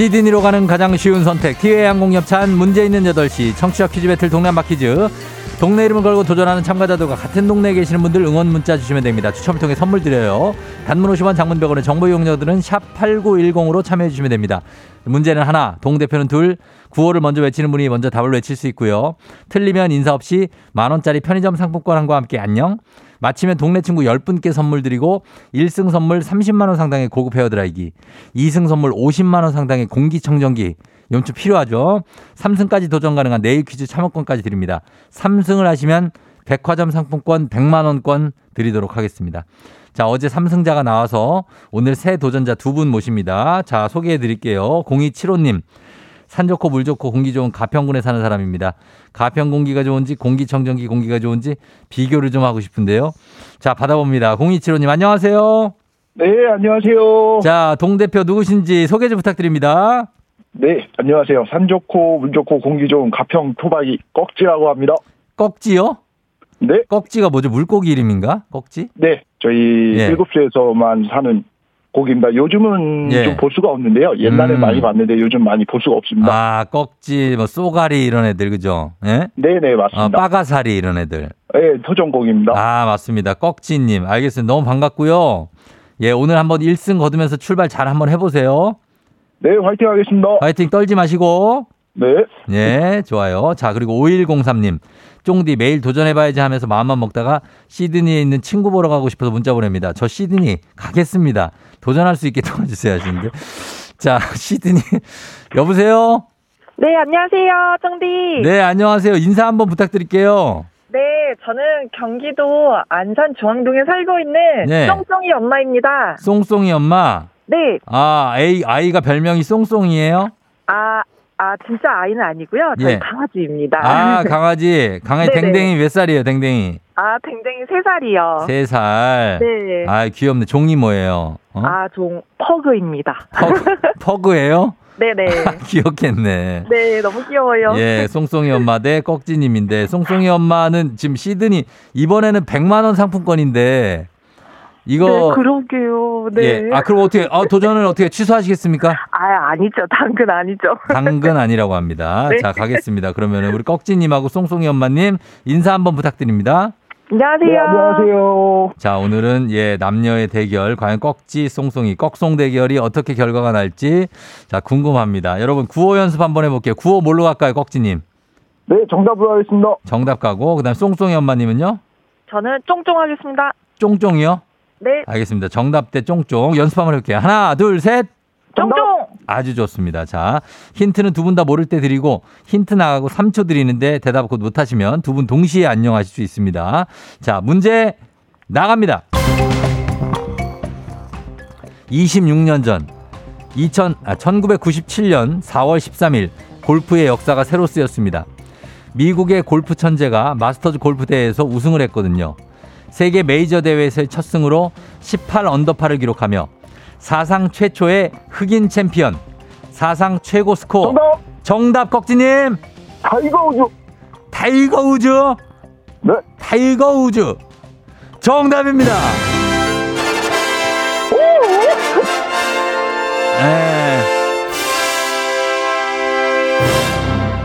시드니로 가는 가장 쉬운 선택 티웨이 항공협찬 문제 있는 8시 청취자 퀴즈 배틀 한바 퀴즈 동네 이름을 걸고 도전하는 참가자들과 같은 동네에 계시는 분들 응원 문자 주시면 됩니다. 추첨을 통해 선물 드려요. 단문 50원 장문 100원의 정보 이용료들은 샵 8910으로 참여해 주시면 됩니다. 문제는 하나, 동대표는 둘, 구호를 먼저 외치는 분이 먼저 답을 외칠 수 있고요. 틀리면 인사 없이 만원짜리 편의점 상품권과 함께 안녕. 마치면 동네 친구 10분께 선물 드리고 1승 선물 30만 원 상당의 고급 헤어드라이기, 2승 선물 50만 원 상당의 공기청정기, 연출 필요하죠. 3승까지 도전 가능한 내일 퀴즈 참여권까지 드립니다. 3승을 하시면 백화점 상품권 100만 원권 드리도록 하겠습니다. 자, 어제 3승자가 나와서 오늘 새 도전자 두 분 모십니다. 자, 소개해 드릴게요. 0275님. 산 좋고 물 좋고 공기 좋은 가평군에 사는 사람입니다. 가평 공기가 좋은지 공기청정기 공기가 좋은지 비교를 좀 하고 싶은데요. 자, 받아봅니다. 0275님 안녕하세요. 네, 안녕하세요. 자, 동대표 누구신지 소개 좀 부탁드립니다. 네, 안녕하세요. 산 좋고 물 좋고 공기 좋은 가평 토박이 꺽지라고 합니다. 꺽지요? 네, 꺽지가 뭐죠? 물고기 이름인가? 꺽지? 네, 저희 예. 일곱시에서만 사는 고기입니다. 요즘은 예. 좀볼 수가 없는데요. 옛날에 음. 많이 봤는데 요즘 많이 볼 수가 없습니다. 아, 꺽지, 뭐, 쏘가리 이런 애들, 그죠? 예? 네, 네, 어, 맞습니다. 빠가사리 이런 애들. 네, 토종고기입니다. 아, 맞습니다. 꺽지님. 알겠습니다. 너무 반갑고요. 예, 오늘 한번 1승 거두면서 출발 잘 한번 해보세요. 네, 화이팅 하겠습니다. 파이팅 떨지 마시고. 네, 예, 좋아요. 자, 그리고 5103님. 쫑디 매일 도전해봐야지 하면서 마음만 먹다가 시드니에 있는 친구 보러 가고 싶어서 문자 보냅니다. 저 시드니 가겠습니다. 도전할 수 있게 도와주세요 하시는데. 자, 시드니. 여보세요? 네, 안녕하세요, 정디. 네, 안녕하세요. 인사 한번 부탁드릴게요. 네, 저는 경기도 안산 중앙동에 살고 있는 네. 쫑쫑이 엄마입니다. 송송이 엄마. 네, 아, 아이, 아이가 별명이 송송이에요? 아, 아, 진짜 아이는 아니고요. 저희 예. 강아지입니다. 아, 강아지. 강아지 네네. 댕댕이 몇 살이에요, 댕댕이? 아, 댕댕이 세살이요 세 살. 네. 아, 귀엽네. 종이 뭐예요? 어? 아, 종, 퍼그입니다. 퍼그, 퍼그예요? 네네. 귀엽겠네. 네, 너무 귀여워요. 예, 송송이 엄마 대 꺽지님인데, 송송이 엄마는 지금 시드니, 이번에는 100만 원 상품권인데, 이거. 네, 그러게요. 네. 예. 아, 그럼 어떻게, 아, 도전을 어떻게 취소하시겠습니까? 아, 아니죠. 당근 아니죠. 당근 아니라고 합니다. 네. 자, 가겠습니다. 그러면 우리 꺽지님하고 송송이 엄마님 인사 한번 부탁드립니다. 안녕하세요. 네, 안녕하세요. 자, 오늘은 예, 남녀의 대결, 과연 꺽지, 송송이, 꺽송 대결이 어떻게 결과가 날지, 자, 궁금합니다. 여러분, 구호 연습 한번 해볼게요. 구호 뭘로 갈까요, 꺽지님? 네, 정답으로 하겠습니다. 정답 가고, 그 다음 송송이 엄마님은요? 저는 쫑쫑 하겠습니다. 쫑쫑이요? 네, 알겠습니다. 정답 대 쫑쫑. 연습 한번 해볼게요. 하나, 둘, 셋. 쫑쫑! 아주 좋습니다. 자, 힌트는 두 분 다 모를 때 드리고 힌트 나가고 3초 드리는데 대답 곧 못하시면 두 분 동시에 안녕하실 수 있습니다. 자, 문제 나갑니다. 26년 전 2000, 아, 1997년 4월 13일 골프의 역사가 새로 쓰였습니다. 미국의 골프 천재가 마스터즈 골프 대회에서 우승을 했거든요. 세계 메이저 대회에서의 첫 승으로 18 언더파를 기록하며 사상 최초의 흑인 챔피언, 사상 최고 스코어. 정답! 정답 꺽지님. 타이거 우즈! 타이거 우즈. 네, 타이거 우즈. 정답입니다. 네.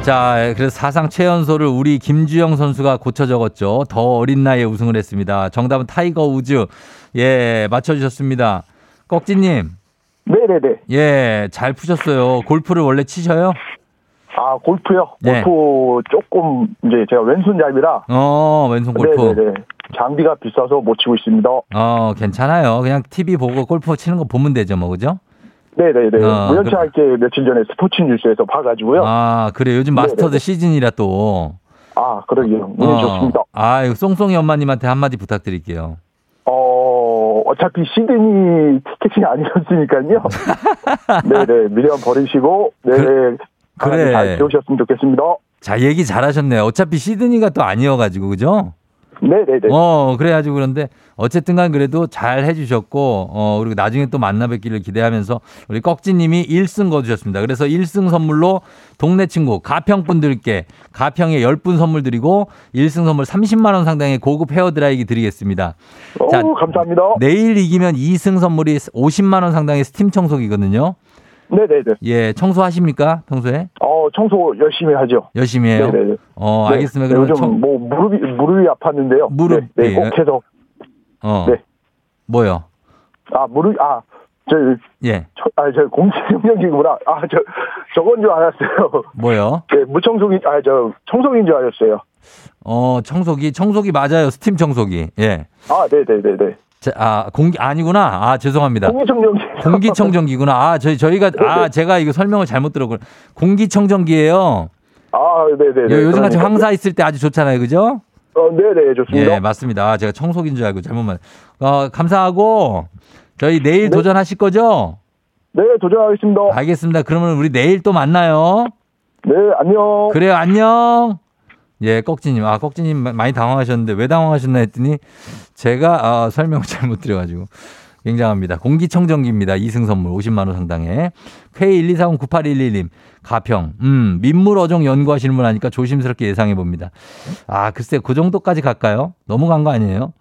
자, 그래서 사상 최연소를 우리 김주영 선수가 고쳐 적었죠. 더 어린 나이에 우승을 했습니다. 정답은 타이거 우즈. 예, 맞춰주셨습니다. 꺽지님, 네네네. 예, 잘 푸셨어요. 골프를 원래 치셔요? 아, 골프요? 네. 골프 조금, 이제 제가 왼손잡이라. 어, 왼손 골프. 네네네. 장비가 비싸서 못 치고 있습니다. 어, 괜찮아요. 그냥 TV 보고 골프 치는 거 보면 되죠, 뭐, 그죠? 네네네. 어, 우연치 않게 며칠 전에 스포츠 뉴스에서 봐가지고요. 아, 아, 그래. 요즘 마스터즈 네네네. 시즌이라 또. 그러게요. 운이 어. 좋습니다. 아, 이거 송송이 엄마님한테 한마디 부탁드릴게요. 어, 어차피 시드니 티켓이 아니었으니까요. 네네. 미련 버리시고, 네네. 그래. 잘 키우셨으면 좋겠습니다. 자, 얘기 잘하셨네요. 어차피 시드니가 또 아니어가지고, 그죠? 네네네. 어, 그래가지고 그런데 어쨌든 간 그래도 잘 해주셨고, 어, 그리고 나중에 또 만나 뵙기를 기대하면서 우리 꺽지님이 1승 거두셨습니다. 그래서 1승 선물로 동네 친구, 가평분들께 가평에 10분 선물 드리고 1승 선물 30만원 상당의 고급 헤어드라이기 드리겠습니다. 오, 자, 감사합니다. 내일 이기면 2승 선물이 50만원 상당의 스팀 청소기거든요. 네네네. 예, 청소하십니까? 평소에? 어, 청소 열심히 하죠. 열심히 해요? 네네네. 어, 네. 알겠습니다. 네, 요즘 청, 뭐 무릎이 무릎이 아팠는데요. 무릎, 네, 네, 예. 꼭 해서 어. 네. 뭐요? 아 무릎 아 저 예. 아저 공기청정기구나. 아 저 저건 줄 알았어요. 뭐요? 네, 무청소기 아 저 청소기인 줄 알았어요. 어, 청소기, 청소기 맞아요. 스팀 청소기. 예. 아 네네네네. 자, 아, 공기, 아니구나. 아, 죄송합니다. 공기청정기. 공기청정기구나. 아, 저희, 저희가, 아, 제가 이거 설명을 잘못 들었구나. 공기청정기예요 아, 네네네. 요- 요즘 같이 황사 있을 때 아주 좋잖아요. 그죠? 어, 네 네, 좋습니다. 예, 맞습니다. 아, 제가 청소기인 줄 알고 잘못만. 어, 감사하고, 저희 내일 도전하실 거죠? 네, 도전하겠습니다. 알겠습니다. 그러면 우리 내일 또 만나요. 네, 안녕. 그래요, 안녕. 예, 꺽지님. 아, 꺽지님 마- 많이 당황하셨는데 왜 당황하셨나 했더니 제가 아, 설명을 잘못 드려가지고 굉장합니다. 공기청정기입니다. 이승 선물 50만 원 상당의 K124098111님 가평. 음, 민물 어종 연구하시는 분 하니까 조심스럽게 예상해 봅니다. 아, 글쎄 그 정도까지 갈까요? 너무 간 거 아니에요?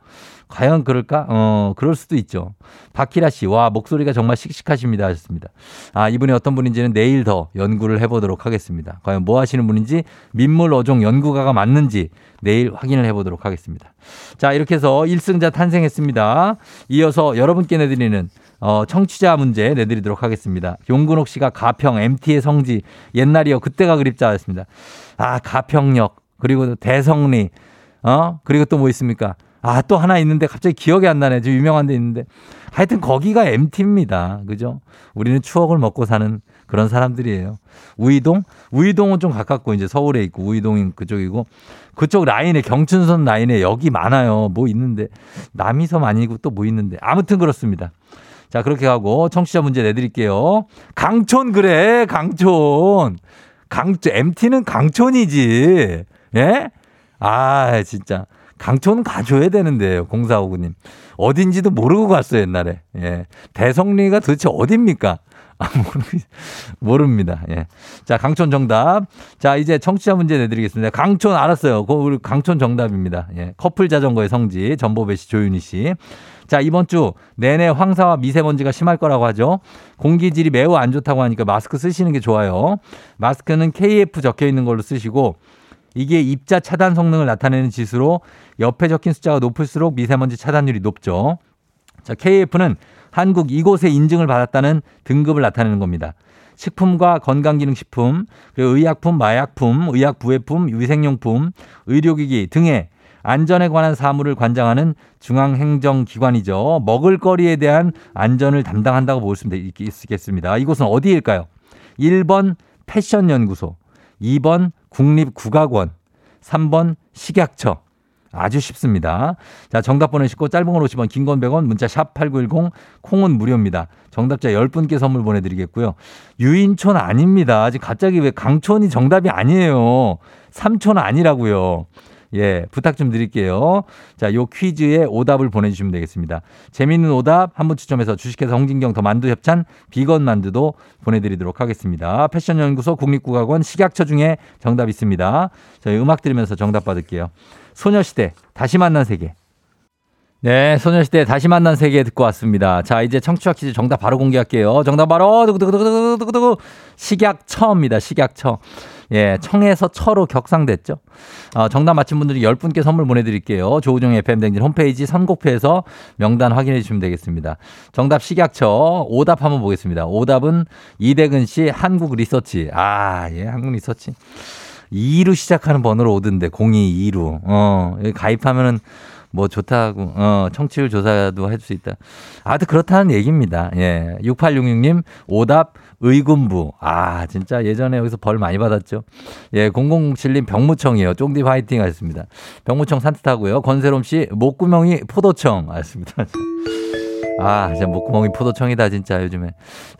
과연 그럴까? 어, 그럴 수도 있죠. 박희라 씨, 와, 목소리가 정말 씩씩하십니다. 하셨습니다. 아, 이분이 어떤 분인지는 내일 더 연구를 해보도록 하겠습니다. 과연 뭐 하시는 분인지, 민물 어종 연구가가 맞는지 내일 확인을 해보도록 하겠습니다. 자, 이렇게 해서 1승자 탄생했습니다. 이어서 여러분께 내드리는 어, 청취자 문제 내드리도록 하겠습니다. 용근옥 씨가 가평, MT의 성지, 옛날이요. 그때가 그립자였습니다. 아, 가평역, 그리고 대성리, 어? 그리고 또 뭐 있습니까? 아, 또 하나 있는데 갑자기 기억이 안 나네. 좀 유명한 데 있는데. 하여튼 거기가 MT입니다. 그죠? 우리는 추억을 먹고 사는 그런 사람들이에요. 우이동? 우이동은 좀 가깝고 이제 서울에 있고 우이동인 그쪽이고 그쪽 라인에 경춘선 라인에 여기 많아요. 뭐 있는데 남이섬 아니고 또 뭐 있는데 아무튼 그렇습니다. 자, 그렇게 하고 청취자 문제 내드릴게요. 강촌 그래, 강촌. 강촌, MT는 강촌이지. 예? 아, 진짜. 강촌 가줘야 되는데요, 0459님. 어딘지도 모르고 갔어요, 옛날에. 예. 대성리가 도대체 어딥니까? 아, 모르, 모릅니다. 예. 자, 강촌 정답. 자, 이제 청취자 문제 내드리겠습니다. 강촌 알았어요. 그 우리 강촌 정답입니다. 예. 커플 자전거의 성지, 전보배 씨, 조윤희 씨. 자, 이번 주 내내 황사와 미세먼지가 심할 거라고 하죠. 공기질이 매우 안 좋다고 하니까 마스크 쓰시는 게 좋아요. 마스크는 KF 적혀 있는 걸로 쓰시고 이게 입자 차단 성능을 나타내는 지수로 옆에 적힌 숫자가 높을수록 미세먼지 차단율이 높죠. 자, KF는 한국 이곳에 인증을 받았다는 등급을 나타내는 겁니다. 식품과 건강기능식품, 그리고 의약품, 마약품, 의약부해품, 위생용품, 의료기기 등의 안전에 관한 사무를 관장하는 중앙행정기관이죠. 먹을거리에 대한 안전을 담당한다고 볼 수 있겠습니다. 이곳은 어디일까요? 1번 패션연구소, 2번 국립국악원, 3번 식약처. 아주 쉽습니다. 자, 정답 보내시고 짧은 걸 50원, 긴 건 100원, 문자 샵 8910, 콩은 무료입니다. 정답자 10분께 선물 보내드리겠고요. 유인촌 아닙니다. 아직 갑자기 왜 강촌이 정답이 아니에요. 삼촌 아니라고요. 예, 부탁 좀 드릴게요. 자, 요 퀴즈에 오답을 보내주시면 되겠습니다. 재미있는 오답 한 분 추첨해서 주식회사 홍진경 더 만두 협찬 비건 만두도 보내드리도록 하겠습니다. 패션연구소 국립국악원 식약처 중에 정답 있습니다. 저희 음악 들으면서 정답 받을게요. 소녀시대 다시 만난 세계. 네, 소녀시대 다시 만난 세계 듣고 왔습니다. 자, 이제 청취자 퀴즈 정답 바로 공개할게요. 정답 바로 두구두구두구두구두구 식약처입니다. 식약처. 예, 청에서 처로 격상됐죠. 어, 정답 맞힌 분들이 10분께 선물 보내드릴게요. 조우종의 FM댕진 홈페이지 선곡표에서 명단 확인해 주시면 되겠습니다. 정답 식약처 오답 한번 보겠습니다. 오답은 이대근 씨 한국 리서치. 아, 예, 한국 리서치. 2로 시작하는 번호로 오던데 022로. 어, 가입하면은 뭐 좋다고 어 청취율 조사도 할 수 있다. 아무튼 그렇다는 얘기입니다. 예. 6866님 오답 의군부. 아, 진짜 예전에 여기서 벌 많이 받았죠. 예, 0007님 병무청이요. 쫑디 화이팅 하셨습니다. 병무청 산뜻하고요. 권세롬 씨 목구멍이 포도청 하셨습니다. 아, 진짜 목구멍이 포도청이다, 진짜, 요즘에.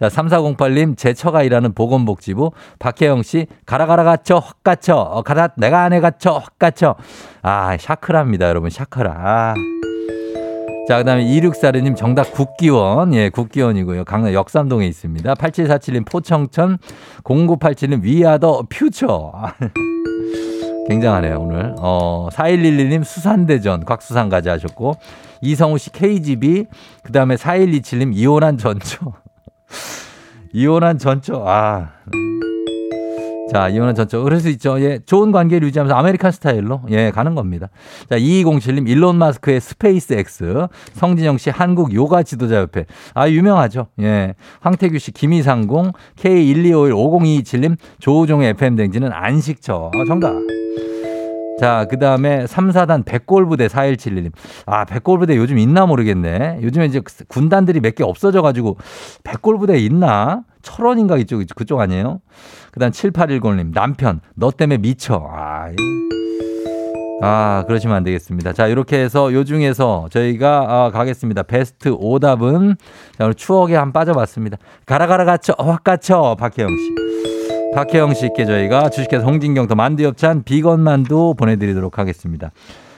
자, 3408님, 제 처가 일하는 보건복지부. 박혜영 씨, 가라, 가라, 갇혀, 확 갇혀. 어, 가라, 내가 안에 갇혀, 확 갇혀. 아, 샤크라입니다, 여러분, 샤크라. 아. 자, 그 다음에 2642님 정답 국기원. 예, 국기원이고요. 강남 역삼동에 있습니다. 8747님 포청천. 0987님 We are the future. 아, 굉장하네요, 오늘. 어, 4111님 수산대전. 곽수산 가자 하셨고. 이성우 씨 KGB. 그 다음에 4127님 이혼한 전초. 이혼한 전초. 아. 자, 이혼한 전초. 그럴 수 있죠. 예. 좋은 관계를 유지하면서 American 스타일로, 예, 가는 겁니다. 자, 2207님, 일론 머스크의 스페이스 X. 성진영 씨, 한국 요가 지도자 협회. 아, 유명하죠. 예. 황태규 씨, 김희상공. K1251-5027님, 조우종의 FM댕진은 안식처. 아, 정답. 자, 그 다음에 3, 4단 백골부대 4171님. 아, 백골부대 요즘 있나 모르겠네. 요즘에 이제 군단들이 몇 개 없어져가지고 백골부대 있나? 철원인가 이쪽, 그쪽 아니에요? 그 다음 7810님. 남편, 너 때문에 미쳐. 아, 이- 아, 그러시면 안 되겠습니다. 자, 이렇게 해서 요 중에서 저희가 아, 가겠습니다. 베스트 오답은 자, 오늘 추억에 한 빠져봤습니다. 가라 가라 갇혀 확 갇혀 박혜영 씨. 박혜영 씨께 저희가 주식회사 홍진경 더 만두엽찬 비건 만두 보내드리도록 하겠습니다.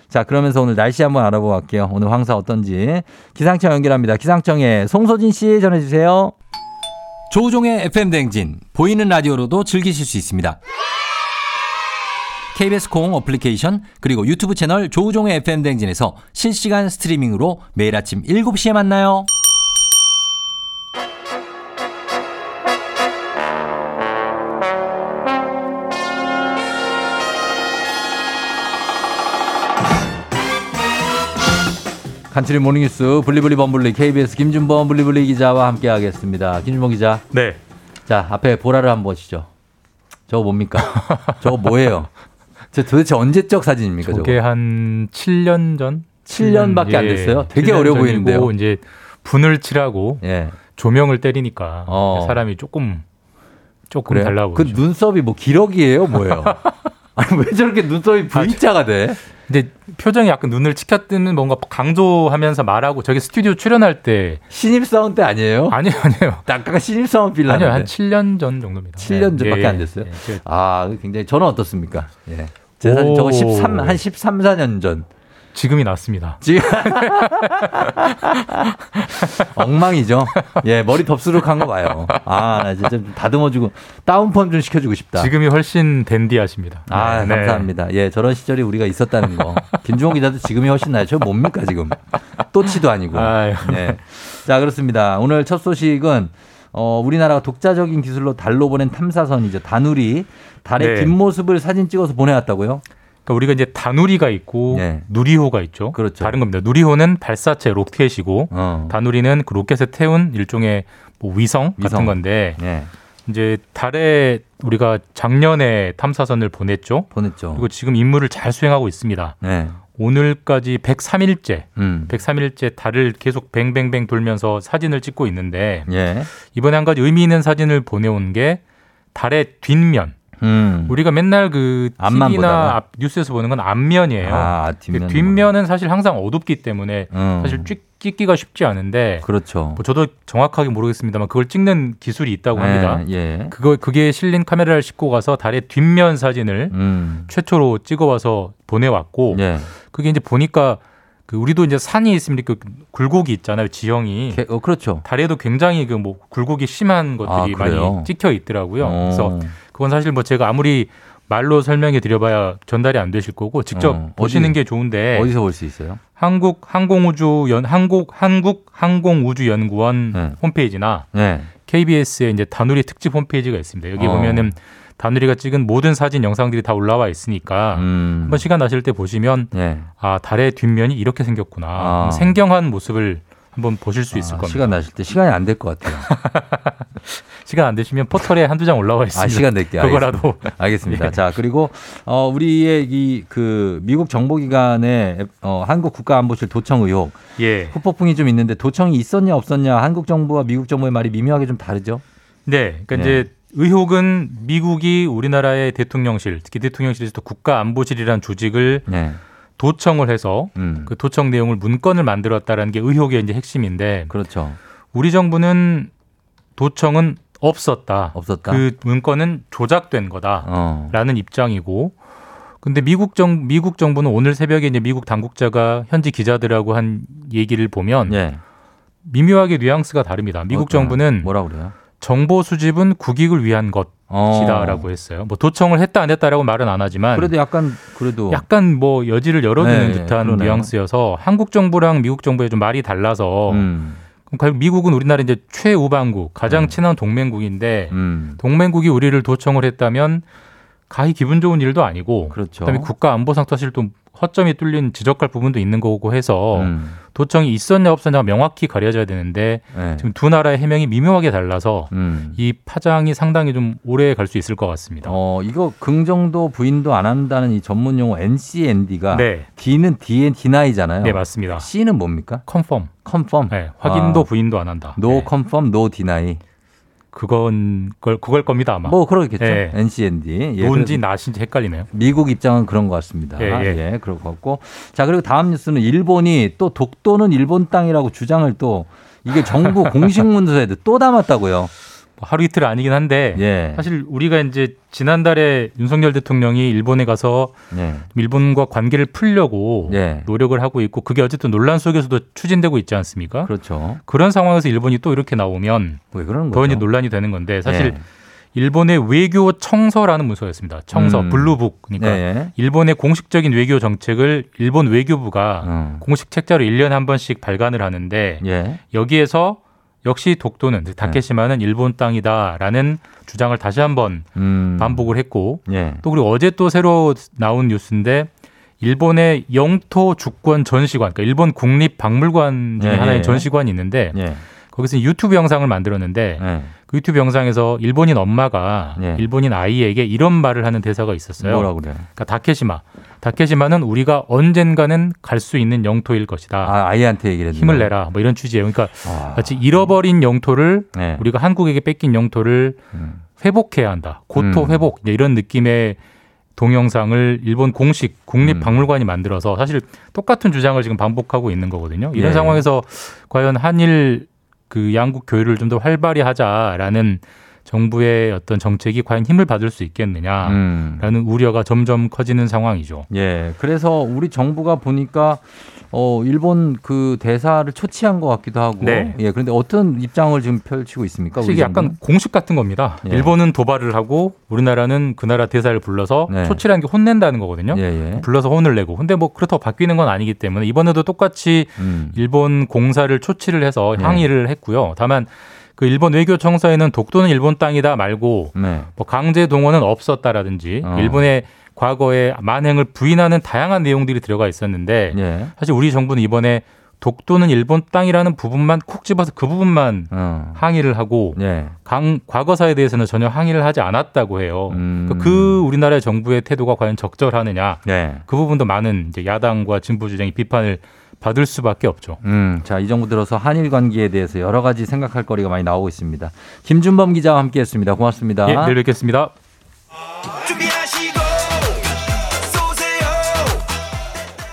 자, 그러면서 오늘 날씨 한번 알아보고 갈게요. 오늘 황사 어떤지. 기상청 연결합니다. 기상청에 송소진 씨 전해주세요. 조우종의 FM 댕진 보이는 라디오로도 즐기실 수 있습니다. KBS 콩 어플리케이션 그리고 유튜브 채널 조우종의 FM 댕진에서 실시간 스트리밍으로 매일 아침 7시에 만나요. 간추린 모닝뉴스 블리블리 범블리 KBS 김준범 블리블리 기자와 함께하겠습니다. 김준범 기자. 네. 자 앞에 보라를 한번 보시죠. 저거 뭡니까? 저거 뭐예요? 저 도대체 언제적 사진입니까? 저거? 저게 한 7년 전? 7년밖에 안 됐어요? 되게 7년 어려 보이는데요? 이제 분을 칠하고 예. 조명을 때리니까 어. 사람이 조금 조금 그래요? 달라 그 보이죠. 눈썹이 뭐 기러기예요, 뭐예요? 아니 왜 저렇게 눈썹이 V자가 돼? 근데 표정이 약간 눈을 치켜뜨는 뭔가 강조하면서 말하고 저기 스튜디오 출연할 때 신입사원 때 아니에요? 아니요, 아니요. 아까 신입사원 빌라 아니요, 한 7년 전 정도입니다. 7년 전밖에 예, 안 됐어요. 예, 예. 아, 굉장히 저는 어떻습니까? 예. 제 사진 저거 오. 13, 한 13, 14년 전. 지금이 낫습니다. 지금 엉망이죠. 예, 머리 덥수룩한 거 봐요. 아, 나 진짜 좀 다듬어주고 다운펌 좀 시켜주고 싶다. 지금이 훨씬 댄디하십니다. 아, 네, 네. 감사합니다. 예, 저런 시절이 우리가 있었다는 거. 김종호 기자도 지금이 훨씬 나요. 저 뭡니까, 지금? 또치도 아니고. 아유. 예. 자, 그렇습니다. 오늘 첫 소식은 어, 우리나라가 독자적인 기술로 달로 보낸 탐사선이죠. 다누리. 달의 네. 뒷모습을 사진 찍어서 보내왔다고요? 그러니까 우리가 이제 다누리가 있고 네. 누리호가 있죠. 그렇죠. 다른 겁니다. 누리호는 발사체 로켓이고 어. 다누리는 그 로켓에 태운 일종의 뭐 위성, 위성. 같은 건데 예, 이제 달에 우리가 작년에 탐사선을 보냈죠. 보냈죠. 그리고 지금 임무를 잘 수행하고 있습니다. 네. 오늘까지 103일째, 음. 103일째 달을 계속 뱅뱅뱅 돌면서 사진을 찍고 있는데 예. 이번에 한 가지 의미 있는 사진을 보내온 게 달의 뒷면. 음. 우리가 맨날 그 TV나. 앞 뉴스에서 보는 건 앞면이에요. 아, 그 뒷면. 뒷면은 사실 항상 어둡기 때문에 음. 사실 찍, 찍기가 쉽지 않은데 그렇죠. 뭐 저도 정확하게 모르겠습니다만 그걸 찍는 기술이 있다고 합니다. 예. 예. 그거 그게 실린 카메라를 싣고 가서 달의 뒷면 사진을 음. 최초로 찍어 와서 보내왔고 예. 그게 이제 보니까 그 우리도 이제 산이 있으면 그 굴곡이 있잖아요 지형이 개- 어, 그렇죠. 달에도 굉장히 그 뭐 굴곡이 심한 것들이 아? 많이 찍혀 있더라고요. 어. 그래서 그건 사실 뭐 제가 아무리 말로 설명해 드려봐야 전달이 안 되실 거고 직접 어, 보시는 어디- 게 좋은데 어디서 볼 수 있어요? 한국 항공우주 연 한국 한국 항공우주연구원 네. 홈페이지나 네. KBS의 이제 다누리 특집 홈페이지가 있습니다. 여기 어. 보면은 다누리가 찍은 모든 사진 영상들이 다 올라와 있으니까 음. 한번 시간 나실 때 보시면 예. 아 달의 뒷면이 이렇게 생겼구나 아. 생경한 모습을 한번 보실 수 있을 아, 겁니다. 시간 나실 때 시간이 안 될 것 같아요. 시간 안 되시면 포털에 한두 장 올라와 있습니다. 아, 시간 낼게요. 그거라도 알겠습니다. 예. 자, 그리고 어 우리의 이 그 미국 정보기관의 어 한국 국가안보실 도청 의혹 예. 후폭풍이 좀 있는데 도청이 있었냐 없었냐 한국 정부와 미국 정부의 말이 미묘하게 좀 다르죠? 네. 그러니까 네. 이제 의혹은 미국이 우리나라의 대통령실, 특히 대통령실에서 국가안보실이라는 조직을 네. 도청을 해서 음. 그 도청 내용을 문건을 만들었다라는 게 의혹의 이제 핵심인데 그렇죠. 우리 정부는 도청은 없었다. 없었다. 그 문건은 조작된 거다라는 어. 입장이고 근데 미국 정 미국 정부는 오늘 새벽에 이제 미국 당국자가 현지 기자들하고 한 얘기를 보면 예. 미묘하게 뉘앙스가 다릅니다. 미국 어떤- 정부는 뭐라 그래요? 정보 수집은 국익을 위한 어. 것이다라고 했어요. 뭐 도청을 했다 안 했다라고 말은 안 하지만 그래도 약간 그래도 약간 뭐 여지를 열어두는 네, 듯한 그러네요. 뉘앙스여서 한국 정부랑 미국 정부의 좀 말이 달라서 음. 그럼 결국 미국은 우리나라 이제 최우방국 가장 음. 친한 동맹국인데 음. 동맹국이 우리를 도청을 했다면 가히 기분 좋은 일도 아니고 그렇죠. 그다음에 국가 안보상도 사실 또 허점이 뚫린 지적할 부분도 있는 거고 해서 음. 도청이 있었냐 없었냐 명확히 가려져야 되는데 네. 지금 두 나라의 해명이 미묘하게 달라서 음. 이 파장이 상당히 좀 오래 갈 수 있을 것 같습니다. 어, 이거 긍정도 부인도 안 한다는 이 전문 용어 NCND가 네. D는 D, deny잖아요. 네, 맞습니다. C는 뭡니까? confirm. confirm. 네, 확인도 아. 부인도 안 한다. no 네. confirm, no deny. 그건 걸 그걸 겁니다 아마. 뭐 그러겠죠. 네. NCND. 예, 그래서 not인지 헷갈리네요. 미국 입장은 그런 것 같습니다. 예, 예. 예, 그럴 것 같고. 자, 그리고 다음 뉴스는 일본이 또 독도는 일본 땅이라고 주장을 또 이게 정부 공식 문서에도 또 담았다고요. 뭐 하루 이틀 아니긴 한데 예. 사실 우리가 이제 지난달에 윤석열 대통령이 일본에 가서 예. 일본과 관계를 풀려고 예. 노력을 하고 있고 그게 어쨌든 논란 속에서도 추진되고 있지 않습니까? 그렇죠. 그런 상황에서 일본이 또 이렇게 나오면 왜 그러는 더 거죠? 이제 논란이 되는 건데 사실 예. 일본의 외교 청서라는 문서였습니다. 청서, 음. 블루북. 그러니까 예. 일본의 공식적인 외교 정책을 일본 외교부가 음. 공식 책자로 1년에 한 번씩 발간을 하는데 예. 여기에서 역시 독도는 즉 다케시마는 일본 땅이다라는 주장을 다시 한번 음. 반복을 했고 예. 또 그리고 어제 또 새로 나온 뉴스인데 일본의 영토 주권 전시관, 그러니까 일본 국립 박물관 중에 예, 하나인 예. 전시관이 있는데 예. 거기서 유튜브 영상을 만들었는데 예. 그 유튜브 영상에서 일본인 엄마가 예. 일본인 아이에게 이런 말을 하는 대사가 있었어요. 뭐라 그래요? 그러니까 다케시마, 다케시마는 우리가 언젠가는 갈 수 있는 영토일 것이다. 아, 아이한테 얘기를 했는데. 힘을 내라. 뭐 이런 취지예요. 그러니까 아. 마치 잃어버린 영토를 네. 우리가 한국에게 뺏긴 영토를 음. 회복해야 한다. 고토 음. 회복 이런 느낌의 동영상을 일본 공식 음. 국립박물관이 만들어서 사실 똑같은 주장을 지금 반복하고 있는 거거든요. 이런 예. 상황에서 과연 한일 그 양국 교류를 좀 더 활발히 하자라는 정부의 어떤 정책이 과연 힘을 받을 수 있겠느냐라는 음. 우려가 점점 커지는 상황이죠. 예. 그래서 우리 정부가 보니까 어, 일본 그 대사를 초치한 것 같기도 하고. 네. 예. 그런데 어떤 입장을 지금 펼치고 있습니까? 이게 약간? 공식 같은 겁니다. 예. 일본은 도발을 하고 우리나라는 그 나라 대사를 불러서 네. 초치라는 게 혼낸다는 거거든요. 예, 예. 불러서 혼을 내고. 근데 뭐 그렇다고 바뀌는 건 아니기 때문에 이번에도 똑같이 음. 일본 공사를 초치를 해서 네. 항의를 했고요. 다만 그 일본 외교 청서에는 독도는 일본 땅이다 말고 네. 뭐 강제 동원은 없었다라든지 어. 일본의 과거의 만행을 부인하는 다양한 내용들이 들어가 있었는데 예. 사실 우리 정부는 이번에 독도는 일본 땅이라는 부분만 콕 집어서 그 부분만 어. 항의를 하고 예. 강, 과거사에 대해서는 전혀 항의를 하지 않았다고 해요. 음. 그- 그 우리나라의 정부의 태도가 과연 적절하느냐 네. 그 부분도 많은 야당과 진보 주장이 비판을 받을 수밖에 없죠. 음, 자, 이 정부 들어서 한일 관계에 대해서 여러 가지 생각할 거리가 많이 나오고 있습니다. 김준범 기자와 함께 했습니다. 고맙습니다. 예, 내일 뵙겠습니다.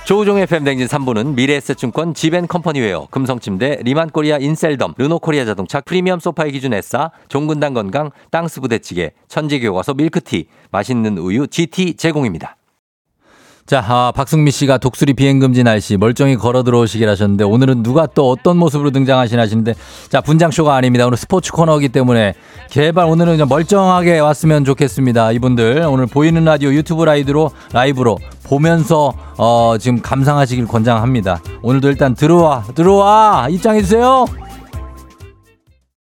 조우종의 FM대행진 3부는 미래에셋증권 지벤컴퍼니웨어, 금성침대, 리만코리아 인셀덤, 르노코리아 자동차, 프리미엄 소파의 기준 에싸, 종근당 건강, 땅스 부대찌개, 천재교과서 밀크티, 맛있는 우유 GT 제공입니다. 자, 아, 박승미 씨가 독수리 비행금지 날씨 멀쩡히 걸어 들어오시길 하셨는데 오늘은 누가 또 어떤 모습으로 등장하시나 하시는데 자, 분장쇼가 아닙니다. 오늘 스포츠 코너이기 때문에 제발 오늘은 그냥 멀쩡하게 왔으면 좋겠습니다. 이분들 오늘 보이는 라디오 유튜브 라이브로 라이브로 보면서 어, 지금 감상하시길 권장합니다. 오늘도 일단 들어와, 들어와 입장해 주세요.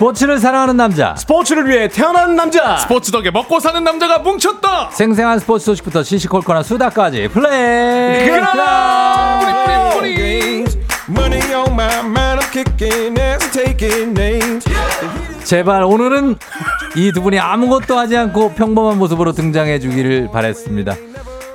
스포츠를 사랑하는 남자. 스포츠를 위해 태어난 남자. 스포츠 덕에 먹고 사는 남자가 뭉쳤다. 생생한 스포츠 소식부터 시시콜콜한 수다까지. 플레이. 제발 오늘은 이 두 분이 아무것도 하지 않고 평범한 모습으로 등장해 주기를 바랬습니다.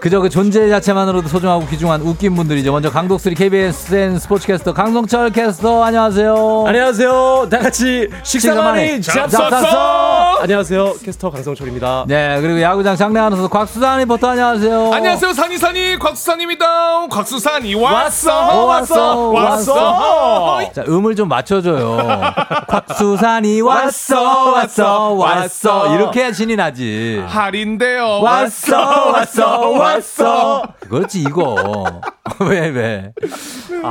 그저 그 존재 자체만으로도 소중하고 귀중한 웃긴 분들이죠. 먼저 강독수리 KBSN 스포츠캐스터 강성철 캐스터 안녕하세요. 안녕하세요 다 같이 식사 많이 잡쉈어 안녕하세요. 캐스터 강성철입니다. 네, 그리고 야구장 장내 아나운서 곽수산 리포터 안녕하세요. 안녕하세요. 산이산이 곽수산입니다. 곽수산이 왔어. 어, 왔어. 왔어. 자, 음을 좀 맞춰줘요. 곽수산이 왔어, 왔어, 왔어. 이렇게 해야 신이 나지. 할인데요. 왔어, 왔어, 왔어. 그렇지, 이거. 왜, 왜.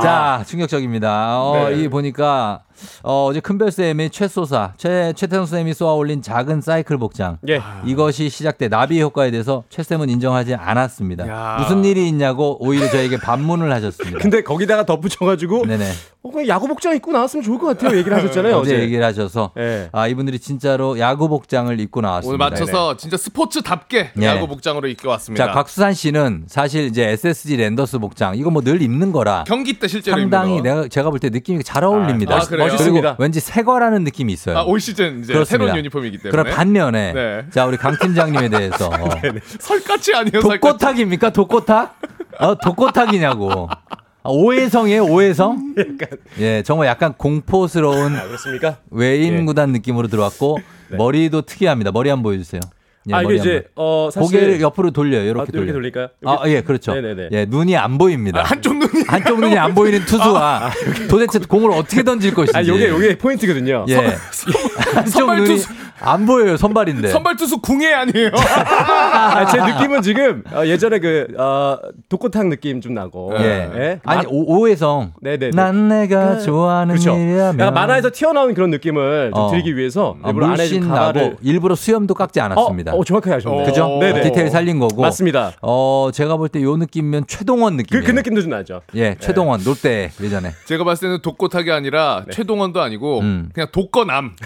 자, 충격적입니다. 어, 네. 이 보니까, 어, 어제 큰별쌤이 최소사, 최, 최태성 쌤이 쏘아 올린 작은 사이클 복장. 예. 이것이 시작돼 나비 효과에 대해서 최쌤은 인정하지 않았습니다. 야. 무슨 일이 있냐고 오히려 저에게 반문을 하셨습니다. 근데 거기다가 덧붙여가지고 네네. 어, 그냥 야구 복장 입고 나왔으면 좋을 것 같아요. 얘기를 하셨잖아요. 어제 어제. 얘기를 하셔서 예. 아 이분들이 진짜로 야구 복장을 입고 오늘 나왔습니다. 맞춰서 진짜 스포츠답게 네. 야구 복장으로 입고 왔습니다. 자 곽수산 씨는 사실 이제 SSG 랜더스 복장 이거 뭐 늘 입는 거라 경기 때 실제로 상당히 입는 거. 내가 제가 볼 때 느낌이 잘 어울립니다. 아, 그 그리고 왠지 새 거라는 느낌이 있어요. 아, 올 시즌 이제 그렇습니다. 새로운 유니폼이기 때문에. 그럼 반면에 네. 자 우리 강 팀장님에 대해서 설까치 아니에요. 독고탁입니까? 독고탁? 어, 독고탁이냐고. 아, 오해성이에요, 오해성? 예, 정말 약간 공포스러운 아, 그렇습니까? 외인 예. 구단 느낌으로 들어왔고 머리도 특이합니다. 머리 한번 보여주세요. 예, 아, 이게 이제. 어 사실 고개를 옆으로 돌려요. 이렇게 아, 돌려. 이렇게 돌릴까요? 아, 예, 그렇죠. 네네네. 예, 눈이 안 보입니다. 한쪽 눈이 한쪽 눈이 안 보이는 투수와 도대체 공을 어떻게 던질 것인지. 아, 요게 요게 포인트거든요. 예. 한쪽 눈이. 안 보여요. 선발인데. 선발 투수 궁예 아니에요. 아, 제 느낌은 지금 어, 예전에 그 어, 독고탕 느낌 좀 나고. 예. 아니 오, 오해성. 네네. 난 내가 좋아하는 그렇죠. 일이라면. 만화에서 튀어나온 그런 느낌을 좀 어. 드리기 위해서 아, 일부러 안에 좀 가발을 나고 일부러 수염도 깎지 않았습니다. 어, 어, 정확하게 하셨네요. 그죠? 네네. 디테일 살린 거고. 맞습니다. 어, 제가 볼 때 요 느낌이면 최동원 그, 느낌이에요. 그 느낌도 좀 나죠. 예, 최동원 롯데 예전에. 제가 봤을 때는 독고탁이 아니라 네. 최동원도 아니고 음. 그냥 독거남.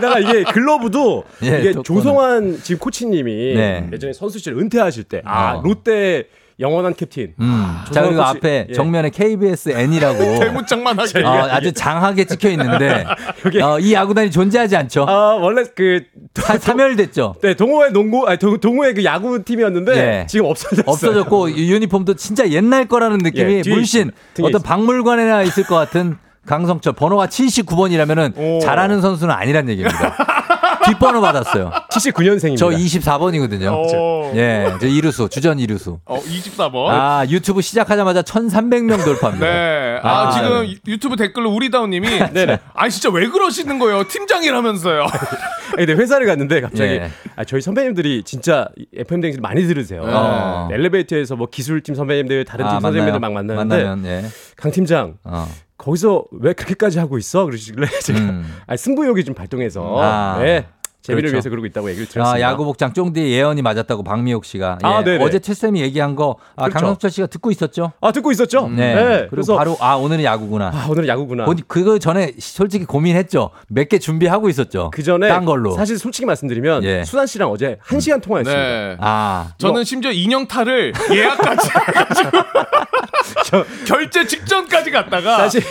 거기다가 이게 글러브도 예, 이게. 조성환 지금 코치님이 네. 예전에 선수 시절 은퇴하실 때 아 어. 롯데 영원한 캡틴. 음. 자, 그리고 코치. 앞에 예. 정면에 KBS N이라고 대문짝만 하게. 어, 아주 장하게 찍혀 있는데 여기- 어, 이 야구단이 존재하지 않죠. 아 원래 그 사, 사멸됐죠. 네, 동호회 농구 아니 동, 동호회 그 야구 팀이었는데 예. 지금 없어졌어요. 없어졌고 이 유니폼도 진짜 옛날 거라는 느낌이 예, 물씬 어떤 있- 박물관에나 있을 것 같은 강성철 번호가 79번이라면은 오. 잘하는 선수는 아니란 얘기입니다. 뒷번호 받았어요. 79년생입니다. 저 24번이거든요. 오. 예, 저 이루수 주전 이루수. 어, 24번. 아 유튜브 시작하자마자 1,300명 돌파입니다. 네. 아, 아, 지금 유튜브 댓글로 우리다운님이 네네. 아니 진짜 왜 그러시는 거예요? 팀장이라면서요. 근데 회사를 갔는데 갑자기 예. 아, 저희 선배님들이 진짜 FM 댕진 많이 들으세요. 어. 네, 엘리베이터에서 뭐 기술팀 선배님들 다른 팀 아, 선배님들? 막 만나는데 만나면 예. 강 팀장 어. 거기서 왜 그렇게까지 하고 있어? 그러시길래 제가 음. 아니, 승부욕이 좀 발동해서 아. 네, 재미를 그렇죠. 위해서 그러고 있다고 얘기를 들었습니다. 아, 야구 복장 쫑디 예언이 맞았다고 박미옥 씨가. 예. 아. 어제 최쌤이 얘기한 거 아, 그렇죠. 강성철 씨가 듣고 있었죠? 아 듣고 있었죠? 네. 그리고 그래서 바로 아 오늘은 야구구나. 아, 오늘은 야구구나. 본- 그거 전에 솔직히 고민했죠. 몇 개 준비하고 있었죠. 그 전에 딴 걸로. 사실 솔직히 말씀드리면 예. 수단 씨랑 어제 한 시간 통화했습니다. 네. 아, 저는 심지어 인형탈을 예약까지 해가지고 결제 직전까지 갔다가 사실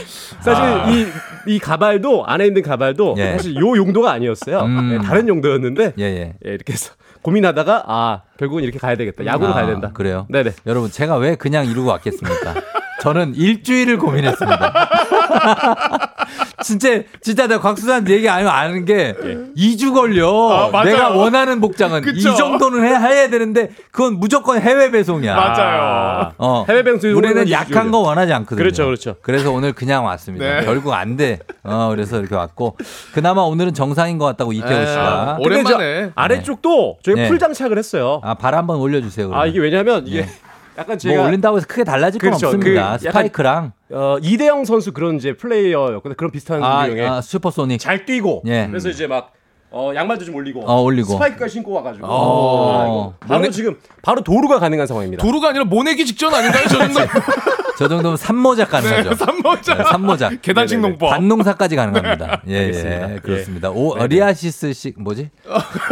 사실 아. 이, 이 가발도 안에 있는 가발도 예. 사실 요 용도가 아니었어요. 음. 네, 다른 용도였는데 예, 예. 예, 이렇게 해서 고민하다가 아 결국은 이렇게 가야 되겠다. 야구로 아, 가야 된다. 그래요? 네네. 여러분, 제가 왜 그냥 이러고 왔겠습니까? 저는 일주일을 고민했습니다. 진짜, 진짜 내가 곽수산 얘기 아니면 아는 게 2주 걸려. 아. 내가 원하는 복장은 그쵸? 이 정도는 해, 해야 되는데 그건 무조건 해외 배송이야. 맞아요. 어. 해외 배송 우리는 약한 거 원하지 않거든요. 그렇죠, 그렇죠. 그래서 오늘 그냥 왔습니다. 네. 결국 안 돼. 어, 그래서 이렇게 왔고. 그나마 오늘은 정상인 것 같다고 이태호 네. 씨가. 오- 오랜만에. 아래쪽도 저희 네. 풀 장착을 했어요. 아, 발 한번 올려주세요. 아, 그러면. 이게 왜냐면 이게 네. 약간 뭐 제가 올린다고 해서 크게 달라질 건 그렇죠. 없습니다. 그 스파이크랑 어, 이대형 선수 그런 이제 플레이어였거든요. 그런 비슷한 아, 유형의 아, 슈퍼소닉. 잘 뛰고 예. 그래서 이제 막 어, 양말도 좀 올리고 어, 올리고. 스파이크까지 신고 와가지고 어. 아, 바로 지금 바로 도루가 가능한 상황입니다. 도루가 아니라 모내기 직전 아닌가요? 저 정도. 저 정도면 삼모작 가능하죠. 네, 삼모작. 네, 삼모작. 계단식. 농법. 밭농사까지 가능합니다. 예. 예, 그렇습니다. 오, 어, 리아시스식 뭐지?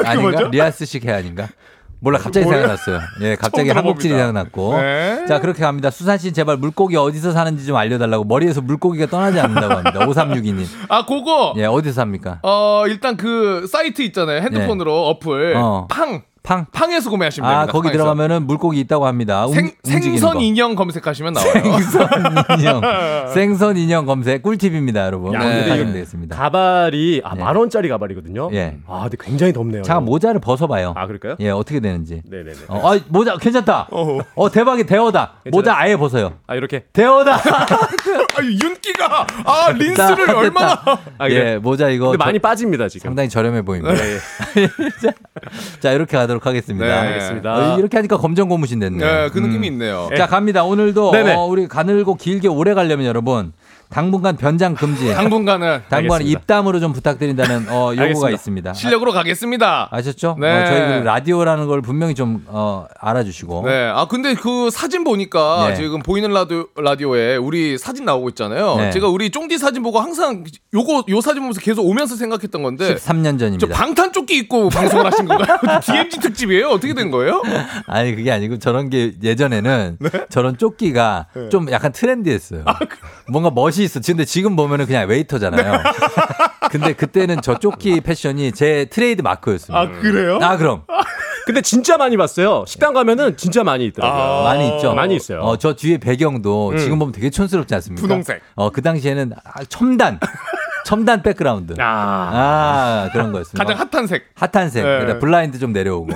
아닌가? 뭐죠? 리아스식 해 아닌가? 몰라 갑자기 뭐예요? 생각났어요. 예, 갑자기 한국지리. 생각났고. 네. 자, 그렇게 갑니다. 수산 씨 제발 물고기 어디서 사는지 좀 알려달라고 머리에서 물고기가 떠나지 않는다고 합니다. 5362님. 아, 그거. 예, 어디서 삽니까? 어, 일단 그 사이트 있잖아요. 핸드폰으로 어플. 어. 팡. 팡. 팡에서 구매하시면 아, 됩니다. 거기 팡에서. 들어가면은 물고기 있다고 합니다. 움, 생, 생선 거. 인형 검색하시면 나와요. 생선 인형. 생선 인형 검색 꿀팁입니다, 여러분. 야, 네. 되겠습니다. 가발이 아, 만 원짜리 가발이거든요. 예. 아, 근데 굉장히 덥네요. 잠깐 모자를 벗어 봐요. 아, 그럴까요? 예, 어떻게 되는지. 네 네 네. 어, 아, 모자 괜찮다. 어, 대박이 대어다. 모자 아예 벗어요. 아, 이렇게. 대어다. 아, 윤기가 아 린스를 됐다, 얼마나 됐다. 아, 예, 그래. 모자 이거 근데 많이 저- 빠집니다, 지금. 상당히 저렴해 보입니다. 네. 자, 자, 이렇게 가도록 하겠습니다. 네, 알겠습니다. 어, 이렇게 하니까 검정 고무신 됐네. 네, 그 느낌이 있네요. 자, 갑니다. 오늘도 네네. 어, 우리 가늘고 길게 오래 가려면 여러분 당분간 변장 금지. 당분간은 당분간. 입담으로 좀 부탁드린다는 어, 요구가 알겠습니다. 있습니다. 실력으로 가겠습니다. 아셨죠? 네. 어, 저희 그 라디오라는 걸 분명히 좀 어, 알아주시고. 네. 아 근데 그 사진 보니까 네. 지금 보이는 라디오 라디오에 우리 사진 나오고 있잖아요. 네. 제가 우리 쫑디 사진 보고 항상 요거 요 사진 보면서 계속 오면서 생각했던 건데 13년 저 전입니다. 방탄 조끼 입고 방송을 하신 건가요? DMZ 특집이에요? 어떻게 된 거예요? 아니 그게 아니고 저런 게 예전에는 네? 저런 조끼가 좀 약간 trendy했어요. 아, 뭔가 멋이 있어. 근데 지금 보면은 그냥 웨이터잖아요. 근데 그때는 저 조끼 패션이 제 트레이드 마크였습니다. 아 그래요? 아 그럼 근데 진짜 많이 봤어요. 식당 가면은 진짜 많이 있더라고요. 많이 있죠. 많이 있어요. 어, 저 뒤에 배경도 지금 보면 되게 촌스럽지 않습니까? 분홍색. 어, 그 당시에는 아, 첨단, 첨단 백그라운드. 아. 아, 그런 거였습니다. 가장 핫한 색. 핫한 색. 네. 그러니까 블라인드 좀 내려오고.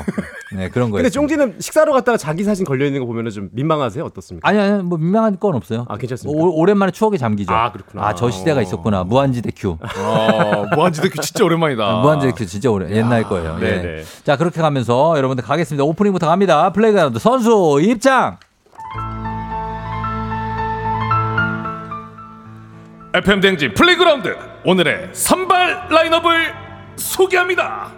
네, 그런 거예요. 근데 쫑디는 식사로 갔다가 자기 사진 걸려 있는 거 보면은 좀 민망하세요? 어떻습니까? 아니, 아니, 뭐 민망한 건 없어요. 아, 괜찮습니까? 오, 오랜만에 추억에 잠기죠. 아, 그렇구나. 아, 저 시대가 있었구나. 무한지대 큐. 어, 무한지대 큐 진짜 오랜만이다. 아, 무한지대 큐 진짜 오래, 옛날 거예요. 예. 네네. 자, 그렇게 가면서 여러분들 가겠습니다. 오프닝부터 갑니다. 플레이그라운드 선수 입장! FM 대행진 플레이그라운드. 오늘의 선발 라인업을 소개합니다.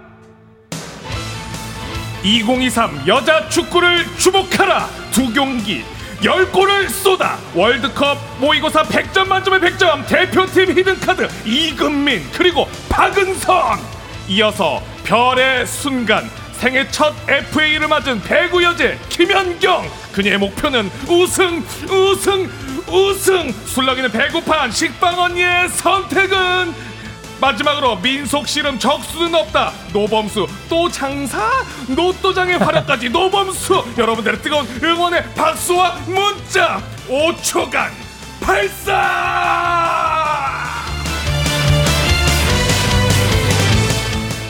2023 여자 축구를 주목하라. 두 경기 10골을 쏟아. 월드컵 모의고사 100점 만점의 100점. 대표팀 히든카드 이금민 그리고 박은선. 이어서 별의 순간 생애 첫 FA를 맞은 배구 여제 김연경. 그녀의 목표는 우승 우승 우승! 술렁이는 배고판 식빵 언니의 선택은? 마지막으로 민속 씨름 적수는 없다. 노범수 또 장사? 노또장의 활약까지 노범수! 여러분들의 뜨거운 응원의 박수와 문자! 5초간 발사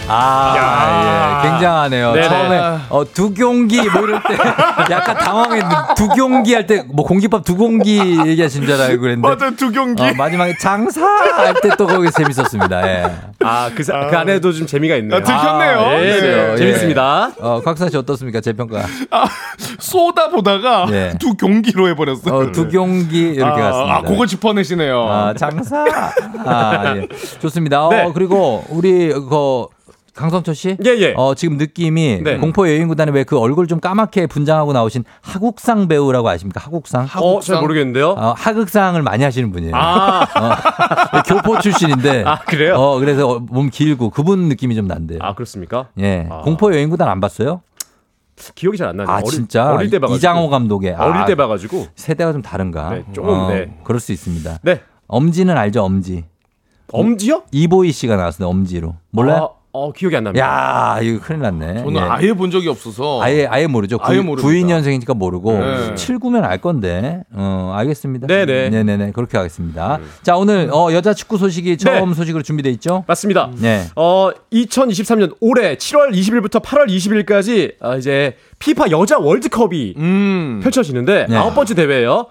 아, 예. 굉장하네요. 네네. 처음에 어, 두 경기 뭐 이럴 때 약간 당황했는데 두 경기 할 때 뭐 공깃밥 두 공기 얘기하신 줄 알고 그랬는데 맞아 두 경기 어, 마지막에 장사 할 때 또 거기 재밌었습니다. 예. 아, 그, 사- 그 안에도 좀 재미가 있네요. 아, 들켰네요. 아, 예, 네. 네. 재밌습니다. 어, 곽선 씨 어떻습니까? 제 평가. 쏘다 보다가 예. 두 경기로 해버렸어 어, 두 경기 이렇게 아, 갔습니다. 아 그거 짚어내시네요 아, 장사. 아, 예. 좋습니다. 어, 네. 그리고 우리 그 강성철 씨? 예, 예. 어, 지금 느낌이 네. 공포 여인구단에 왜 그 얼굴 좀 까맣게 분장하고 나오신 하국상 배우라고 아십니까? 하국상? 어, 잘 모르겠는데요. 어, 하극상을 많이 하시는 분이에요. 아, 어, 교포 출신인데. 아, 그래요? 어, 그래서 어, 몸 길고 그분 느낌이 좀 난대요. 아, 그렇습니까? 예. 아. 공포 여인구단 안 봤어요? 기억이 잘 안 나네요. 아, 어릴- 진짜? 어릴 때 봐가지고. 이장호 감독의. 어릴 아, 때 봐가지고. 세대가 좀 다른가? 네, 좀, 어, 네. 그럴 수 있습니다. 네. 엄지는 알죠, 엄지. 엄지요? 이보이 씨가 나왔어요, 엄지로. 몰라요? 아, 어, 기억이 안 납니다. 야, 이거 큰일 났네. 저는 예. 아예 본 적이 없어서 아예 아예 모르죠. 아예 모릅니다. 92년생이니까 모르고 네. 79면 알 건데. 어, 알겠습니다. 네네. 네네네. 그렇게 하겠습니다. 자, 오늘 어, 여자 축구 소식이 처음 소식으로 준비돼 있죠? 맞습니다. 네. 어, 2023년 올해 7월 20일부터 8월 20일까지 아, 이제 피파 여자 월드컵이 음. 펼쳐지는데 네. 아홉 번째 대회예요.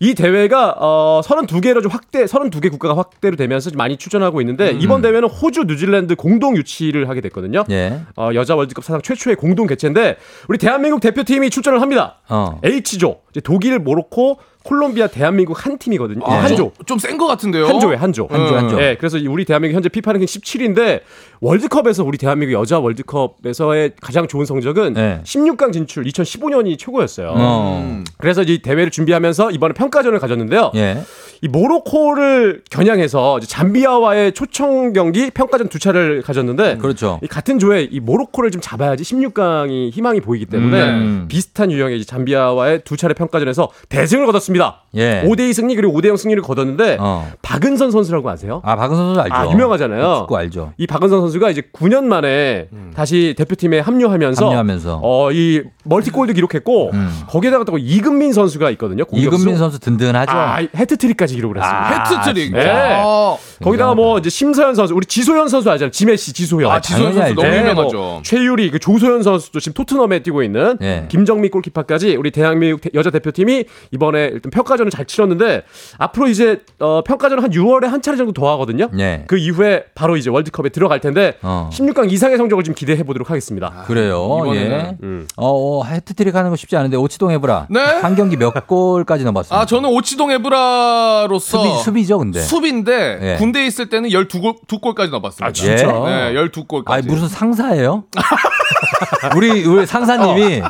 이 대회가 어 32개로 좀 확대 32개 국가가 확대로 되면서 좀 많이 출전하고 있는데 이번 대회는 호주, 뉴질랜드 공동 유치를 하게 됐거든요. 예. 어, 여자 월드컵 사상 최초의 공동 개최인데 우리 대한민국 대표팀이 출전을 합니다. 어. H조. 이제 독일, 모로코, 콜롬비아, 대한민국 한 팀이거든요. 아, 한 조. 좀 센 것 같은데요. 한 조에 한 조. 한 조, 한 조. 예, 그래서 우리 대한민국 현재 피파 랭킹 17인데 월드컵에서 우리 대한민국 여자 월드컵에서의 가장 좋은 성적은 네. 16강 진출 2015년이 최고였어요. 어. 그래서 이 대회를 준비하면서 이번에 평가전을 가졌는데요. 예. 이 모로코를 겨냥해서 이제 잠비아와의 초청 경기 평가전 두 차를 가졌는데 그렇죠. 이 같은 조에 이 모로코를 좀 잡아야지 16강이 희망이 보이기 때문에 음. 비슷한 유형의 이제 잠비아와의 두 차례 평가전에서 대승을 거뒀습니다. 예. 5대2 승리 그리고 5대0 승리를 거뒀는데 어. 박은선 선수라고 아세요? 아, 박은선 선수 알죠? 아, 유명하잖아요. 축구 알죠. 이 박은선 선수가 이제 9년 만에 다시 대표팀에 합류하면서, 합류하면서. 음. 어, 이 멀티골도 기록했고 거기에다가 또 이근민 선수가 있거든요. 공격수. 이근민 선수 든든하죠. 아, 해트트릭까지 기록을 했습니다. 아, 해트트릭. 진짜. 네. 아, 거기다가 뭐 이제 심서현 선수, 우리 지소연 선수 알잖아요. 지메시 지소연. 아, 지소연 당연히 선수 너무. 유명하죠. 뭐 최유리, 그 조소연 선수도 지금 토트넘에 뛰고 있는 예. 김정미 골키퍼까지 우리 대한민국 대- 여자 대표팀이 이번에 일단 평가전 을 잘 치렀는데 앞으로 이제 어, 평가전을 한 6월에 한 차례 정도 더 하거든요. 예. 그 이후에 바로 이제 월드컵에 들어갈 텐데 어. 16강 이상의 성적을 좀 기대해 보도록 하겠습니다. 그래요. 이번에는. 예. 음. 어, 어, 해트트릭 하는 거 쉽지 않은데 오치동 해보라. 네? 한 경기 몇 골까지 넣었습니까? 아, 저는 오치동 에브라로서 수비 수비 죠, 근데. 수비인데 예. 군대에 있을 때는 12골 두 골까지 넣어봤습니다. 아, 진짜? 네, 12골까지. 아니 무슨 상사예요? 우리 우리 상사님이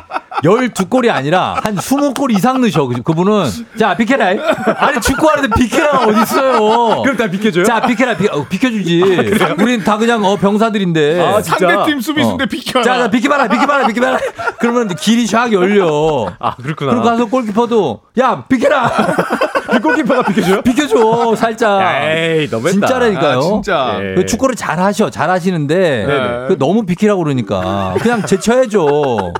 12골이 아니라 한 20골 이상 넣으셔. 그- 그분은 자, 비켜라. 아니 축구하는데 비켜라가 어디 있어요? 그럼 다 비켜줘요? 자, 비켜라. 비, 어, 비켜주지. 우린 다 그냥 어 병사들인데. 아, 진짜? 상대팀 수비수인데 어. 비켜라. 자, 자, 비켜봐라, 비켜봐라, 비켜봐라. 그러면 길이 샥 열려. 아, 그렇구나. 그리고 가서 골키퍼도 야, 비켜라. 그 골키퍼가 비켜줘요? 비켜줘, 살짝. 에이, 너무했다. 진짜라니까요. 아, 진짜. 예. 그 축구를 잘 하셔, 잘 하시는데 네네. 그 너무 비키라고 그러니까 그냥 제쳐야죠.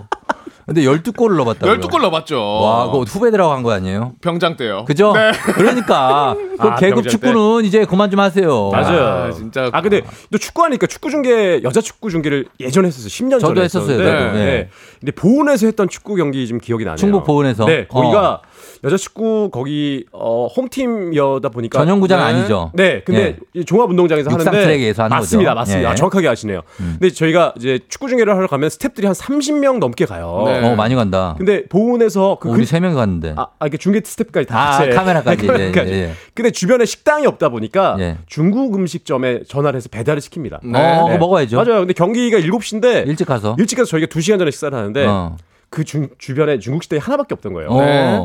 근데 12골을 넣어봤다고요. 12골 넣어봤죠. 와, 그거 후배들하고 한 거 아니에요? 병장 때요. 그죠? 네. 그러니까 그 아, 계급 축구는 이제 그만 좀 하세요. 맞아요. 아, 진짜. 아 근데 또 축구하니까 축구 중계 여자 축구 중계를 예전에 했었어요. 10년 저도 전에 했었어요, 했었는데, 저도. 네. 근데 보은에서 했던 축구 경기 좀 기억이 나네요. 충북 보은에서? 네, 거기가 어. 여자 축구 거기 어 홈팀이다 보니까 전용구장 네. 아니죠? 네, 근데 이 종합운동장에서 하는데 트랙에서 하는 맞습니다, 거죠. 맞습니다. 예. 아, 정확하게 아시네요. 근데 저희가 이제 축구 중계를 하러 가면 스탭들이 한 30명 넘게 가요. 네. 어, 많이 간다. 근데 보은에서 그 우리 근- 세 명이 갔는데. 아, 아, 이게 중계 스텝까지 다 아, 카메라까지. 예, 카메라까지. 예, 예. 근데 주변에 식당이 없다 보니까 예. 중국 음식점에 전화를 해서 배달을 시킵니다. 네. 어, 그거 먹어야죠. 맞아요. 근데 경기가 7시인데 일찍 가서. 일찍 가서 저희가 2시간 전에 식사를 하는데 어. 그 주, 주변에 중국 식당이 하나밖에 없던 거예요. 어.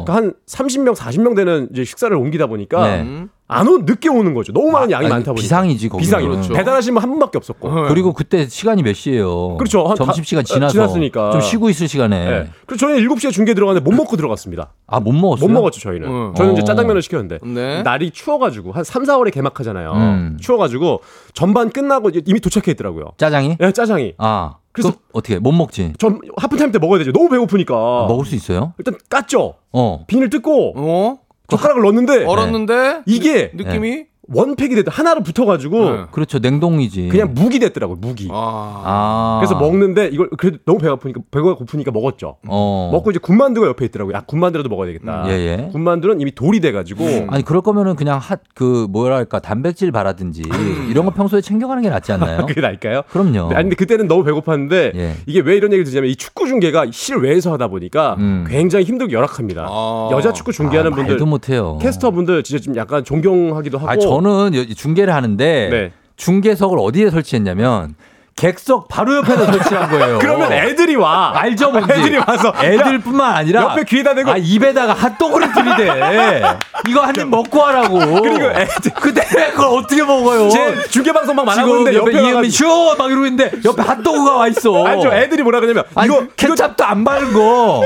그러니까 한 30명, 40명 되는 이제 식사를 옮기다 보니까 네. 안 오, 늦게 오는 거죠. 너무 많은 양이 아니, 많다 보니까. 비상이지, 거기는. 비상이. 그렇죠. 배달하시는 분 한 분밖에 없었고. 그리고 그때 시간이 몇 시예요? 그렇죠. 한 점심 시간 다- 지나서 지났으니까. 좀 쉬고 있을 시간에. 네. 그래서 저희는 7시에 중계 들어갔는데 못 먹고 들어갔습니다. 아, 못 먹었어요? 못 먹었죠, 저희는. 음. 저는 이제 어. 짜장면을 시켰는데. 네. 날이 추워가지고, 한 3, 4월에 개막하잖아요. 음. 추워가지고, 전반 끝나고 이미 도착해 있더라고요. 짜장이? 예, 짜장이. 아. 그래서- 어떻게 못 먹지? 전 하프타임 때 먹어야 되죠. 너무 배고프니까. 먹을 수 있어요? 일단 깠죠. 어. 비닐 뜯고, 어? 젓가락을 넣었는데, 얼었는데 이게 느낌이 원팩이 됐다. 하나로 붙어가지고, 네. 그렇죠. 냉동이지. 그냥 묵이 됐더라고요, 묵이. 아. 아. 그래서 먹는데, 이걸 그래도 너무 배가 고프니까, 배가 고프니까 먹었죠. 어. 먹고 이제 군만두가 옆에 있더라고요. 야, 군만두라도 먹어야 되겠다. 예, 예. 군만두는 이미 돌이 돼가지고, 아니 그럴 거면은 그냥 핫그 뭐랄까 단백질 바라든지 이런 거 평소에 챙겨가는 게 낫지 않나요? 그게 나을까요? 그럼요. 아니 근데 그때는 너무 배고팠는데 예. 이게 왜 이런 얘기를 드냐면 이 축구 중계가 실외에서 하다 보니까 음. 굉장히 힘들고 열악합니다. 아. 여자 축구 중계하는 아, 분들 말도 못해요. 캐스터 분들 진짜 좀 약간 존경하기도 하고 아 저는 여- 중계를 하는데 네. 중계석을 어디에 설치했냐면 객석 바로 옆에다 설치한 거예요. 그러면 애들이 와. 알죠 뭔지. 애들이 와서 애들뿐만 아니라 옆에 귀에다 대고 아, 입에다가 핫도그를 들이대. 이거 한 입 먹고 하라고. 그리고 애들 근데 그걸 어떻게 먹어요? 제 중계 방송 막 많아보는데 옆에 옆에 와가지고 쇼! 막 이러고 있는데 옆에 핫도그가 와 있어. 알죠 애들이 뭐라 그러냐면 아니, 이거 케찹도 안 바른 거.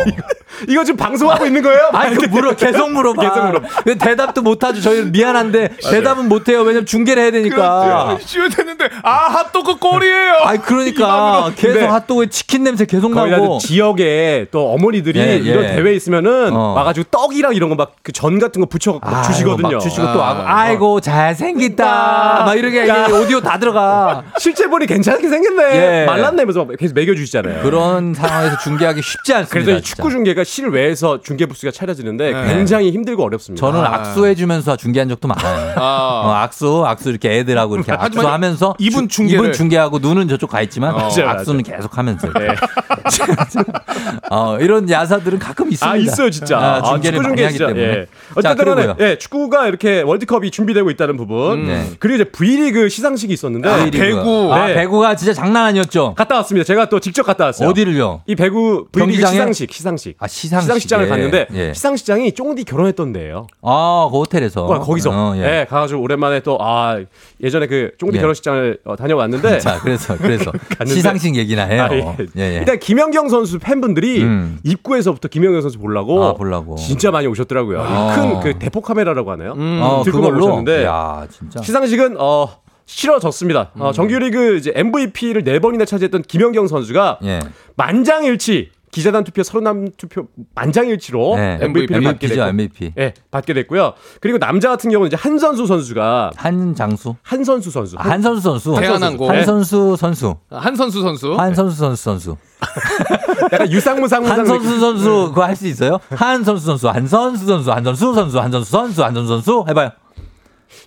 이거 지금 방송하고 있는 거예요? 아니, 그 물어, 계속 물어봐. 계속. 근데 대답도 못하죠. 저희는 미안한데, 대답은 못해요. 왜냐면 중계를 해야 되니까. 쉬어야 되는데 아 핫도그 꼴이에요. 아니, 그러니까. 계속 근데 핫도그에 치킨 냄새 계속 나고. 지역에 또 어머니들이 예, 예. 이런 대회 있으면은 어. 와가지고 떡이랑 이런 거 막 그 전 같은 거 붙여 아이고, 주시거든요. 막 주시고 또 하고, 아이고, 잘 생겼다. 막 이렇게 야. 오디오 다 들어가. 실제 보니 괜찮게 생겼네. 예. 말랐네면서 막 계속 먹여주시잖아요. 그런 상황에서 중계하기 쉽지 않습니다. 그래서. 축구 중계가 실외에서 중계 부스가 차려지는데 네. 굉장히 힘들고 어렵습니다. 저는 아. 악수해주면서 중계한 적도 많아요. 아. 어, 악수, 악수 이렇게 애들하고 이렇게 악수하면서 이분 주- 중계를- 이분 중계하고 눈은 저쪽 가 있지만 어. 악수는 계속 하면서. 네. 어, 이런 야사들은 가끔 있습니다. 아 있어요 진짜. 아, 아, 중계를 축구 많이 중계 하기 진짜. 때문에. 예. 자, 어쨌든 간에. 예, 축구가 이렇게 월드컵이 준비되고 있다는 부분. 네. 그리고 이제 V리그 시상식이 있었는데 V리그가. 배구. 아, 네. 배구가 진짜 장난 아니었죠. 갔다 왔습니다. 제가 또 직접 갔다 왔어요. 어디를요? 이 배구 V리그? 시상식 시상식. 아, 시상식에. 시장을 갔는데 예. 시상식장이 쫑디 결혼했던 데예요. 아, 그 호텔에서. 어, 거기서 어, 예. 예. 가 가지고 오랜만에 또 아 예전에 그 쫑디 예. 결혼식장을 어, 다녀왔는데 자, 그래서 그래서 시상식 얘기나 해요. 아, 예. 예, 예. 일단 김연경 선수 팬분들이 음. 입구에서부터 김연경 선수 보려고, 아, 보려고. 진짜 많이 오셨더라고요. 어. 큰그 대포 카메라라고 하나요? 어, 들고 그걸로 오셨는데 야, 진짜. 시상식은 어 치러졌습니다. 음. 어, 정규리그 이제 MVP를 네 번이나 차지했던 김연경 선수가 예. 만장일치 기자단 투표 서른남 투표 만장일치로 네. MVP를 받게 MVP죠, 됐고, MVP. 예, 받게 됐고요. 그리고 남자 같은 경우는 이제 한선수 선수가 한장수 한선수 선수 아, 한선수 선수 대한항공. 한선수 선수 한선수 선수. 한선수 선수 선수 약간 유상무 상무상 한선수 선수 그거 할 수 있어요? 한선수 선수 한선수 선수 한선수 선수 한선수 선수 한선수 선수 해봐요.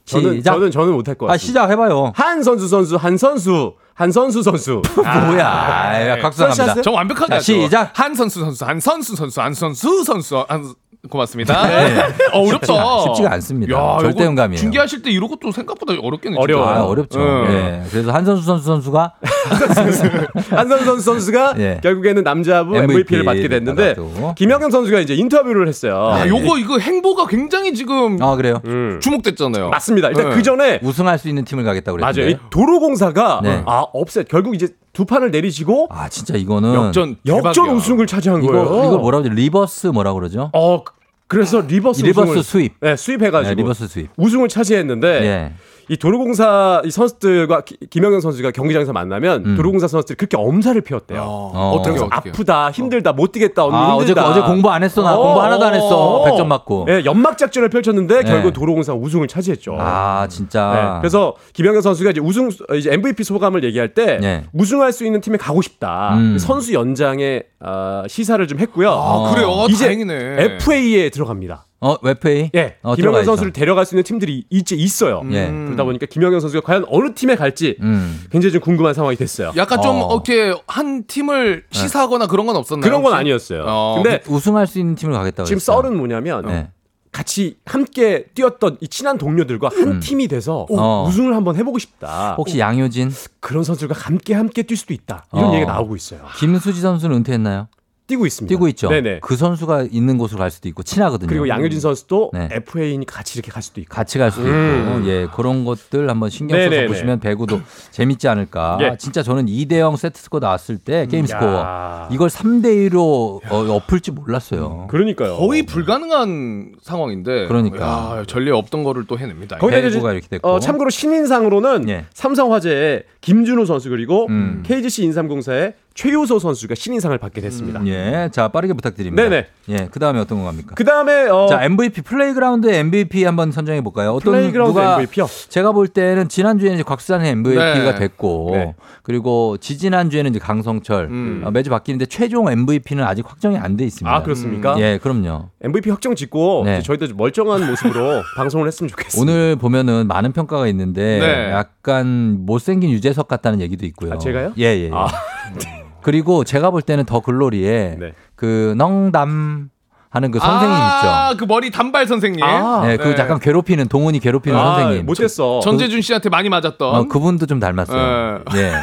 저는 시작. 저는 저는 못할 것아 같아요. 시작 해봐요. 한 선수 선수 한 선수 한선수 선수 뭐야? 아, 각성합니다. 정 완벽하게 자, 하죠. 시작. 한 선수 선수 한 선수 선수 한 선수 선수 한 고맙습니다. 네. 어, 어렵다. 쉽지가- 쉽지가 않습니다. 야, 절대 영감이에요. 중계하실 때 이런 것도 생각보다 어렵겠네. 진짜. 어려워요. 아, 어렵죠. 응. 예. 그래서 한선수 선수 선수가 한선수 선수가 예. 결국에는 남자부 MVP MVP를 받게 됐는데. 김연경 선수가 이제 인터뷰를 했어요. 아, 요거 이거 행보가 굉장히 지금 아 그래요. 음. 주목됐잖아요. 맞습니다. 일단 네. 그 전에 우승할 수 있는 팀을 가겠다고 그랬는데. 맞아요. 이 도로공사가 네. 아 upset 결국 이제 두 판을 내리 지고 아 진짜 이거는 역전 역전 대박이야. 우승을 차지한 이거 거예요. 이걸 뭐라고 그러죠? reverse 뭐라 그러죠? 어 그래서 reverse reverse 우승을 sweep. 네, sweep해가지고 네, reverse sweep. 우승을 차지했는데 예. 이 도로공사 이 선수들과 기- 김연경 선수가 경기장에서 만나면 음. 도로공사 선수들이 그렇게 엄살을 피웠대요. 어, 어 떻게 그래서 어떻게? 아프다, 힘들다, 못 뛰겠다, 언니 아 어제 힘들다. 어제 공부 안 했어 나 공부 하나도 안 했어 100점 맞고. 예, 연막 작전을 펼쳤는데 네. 결국 도로공사 우승을 차지했죠. 아 네, 진짜. 그래서 김연경 선수가 이제 우승 이제 MVP 소감을 얘기할 때 네. 우승할 수 있는 팀에 가고 싶다. 음. 선수 연장에 어, 시사를 좀 했고요. 아, 그래요? 아, 이제 다행이네. FA에 들어갑니다. 어 웹페이. 예, 어, 김영현 선수를 데려갈 수 있는 팀들이 이제 있어요. 예. 그러다 보니까 김영현 선수가 과연 어느 팀에 갈지 음. 굉장히 좀 궁금한 상황이 됐어요. 약간 좀 어. 이렇게 한 팀을 시사하거나 그런 건 없었나요? 그런 건 혹시? 아니었어요. 어, 근데 우승할 수 있는 팀을 가겠다고. 지금 그랬어요. 썰은 뭐냐면 네. 같이 함께 뛰었던 이 친한 동료들과 한 팀이 돼서 어. 우승을 한번 해보고 싶다. 혹시 양효진, 그런 선수들과 함께 함께 뛸 수도 있다. 이런 어. 얘기가 나오고 있어요. 김수지 선수는 은퇴했나요? 뛰고 있습니다. 뛰고 있죠. 네네. 그 선수가 있는 곳으로 갈 수도 있고 친하거든요. 그리고 양효진 선수도 네. FA니 같이 이렇게 갈 수도 있고. 같이 갈 수도 음. 있고 예 그런 것들 한번 신경 써서 네네네. 보시면 배구도 재밌지 않을까. 예. 진짜 저는 2대 0 세트 스코어 나왔을 때 게임 스코어 야. 이걸 3대 2로 어, 엎을지 몰랐어요. 그러니까요. 거의 불가능한 상황인데. 그러니까. 야, 전례 없던 거를 또 해냅니다. 배구가 이렇게 됐고. 어, 참고로 신인상으로는 예. 삼성화재의 김준우 선수 그리고 음. KGC 인삼공사의 최효서 선수가 신인상을 받게 됐습니다. 예, 자 빠르게 부탁드립니다. 네네. 예, 그 다음에 어떤 거 갑니까? 그 다음에 어, 자 MVP 플레이그라운드 MVP 한번 선정해 볼까요? 어떤 플레이그라운드 누가 MVP요. 제가 볼 때는 지난 주에는 이제 곽수산의 MVP가 네. 됐고 네. 그리고 지지난 주에는 이제 강성철 음. 어, 매주 바뀌는데 최종 MVP는 아직 확정이 안 돼 있습니다. 아 그렇습니까? 예, 그럼요. MVP 확정 짓고 네. 저희도 좀 멀쩡한 모습으로 방송을 했으면 좋겠습니다. 오늘 보면은 많은 평가가 있는데 네. 약간 못생긴 유재석 같다는 얘기도 있고요. 아, 제가요? 예, 예. 예. 아. 그리고 제가 볼 때는 더 글로리에 네. 그 넝담 하는 그 선생님 아, 있죠. 그 머리 단발 선생님. 아, 네, 그 네. 약간 괴롭히는 동훈이 괴롭히는 아, 선생님. 못했어. 전재준 씨한테 많이 맞았던. 어, 그분도 좀 닮았어요. 예.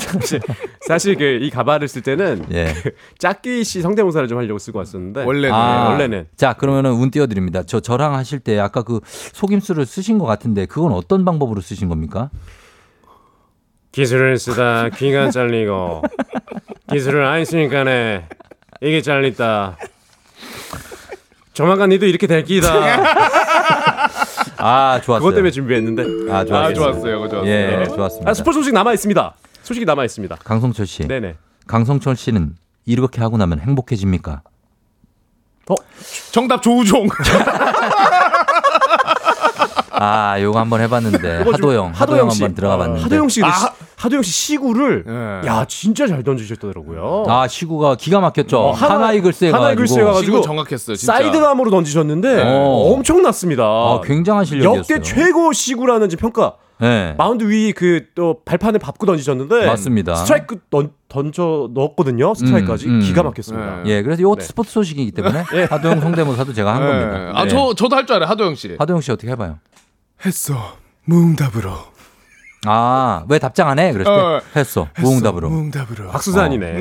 사실 그 이 가발을 쓸 때는 예. 짝귀 씨 성대모사를 좀 하려고 쓰고 왔었는데 원래는. 아, 원래는. 자, 그러면은 운 띄워드립니다. 저 저랑 하실 때 아까 그 속임수를 쓰신 것 같은데 그건 어떤 방법으로 쓰신 겁니까? 기술을 쓰다 귀가 잘리고 기술을 안 쓰니까네 이게 잘렸다. 조만간 니도 이렇게 될 끼다. 아, 좋았어요. 그것 때문에 준비했는데. 아, 좋았어요. 아, 좋았어요. 좋았어요. 예, 좋았습니다. 아, 스포츠 소식 남아 있습니다. 소식이 남아 있습니다. 강성철 씨. 네네. 강성철 씨는 이렇게 하고 나면 행복해집니까? 정답 조우종. 아, 요거 한번 해봤는데 이거 좀 하도영, 하도영 한번 들어가 봤는데. 하도영 씨, 아. 시- 하도영 씨 시구를 예. 야 진짜 잘 던지셨더라고요. 아, 시구가 기가 막혔죠. 어, 한화- 한화 이글스에 하나 가지고. 이글스에 가가지고 지금 정확했어요. 진짜. 사이드암으로 던지셨는데 어. 엄청났습니다. 아, 굉장한 실력이었어요. 역대 최고 시구라는 평가. 네. 마운드 위 그 또 발판에 밟고 던지셨는데 맞습니다. 스트라이크 던, 던져 넣었거든요. 스트라이크까지 음, 음. 기가 막혔습니다. 네. 예, 그래서 이것도 네. 스포츠 소식이기 때문에 하도영 성대모사도 제가 한 예. 겁니다. 아, 예. 저, 저도 할 줄 알아요. 하도영 씨. 하도영 씨 어떻게 해 봐요? 했어. 무응답으로. 아, 왜 답장 안 해? 그랬을 때 어. 했어. 무응답으로. 무응답으로. 박수산이네.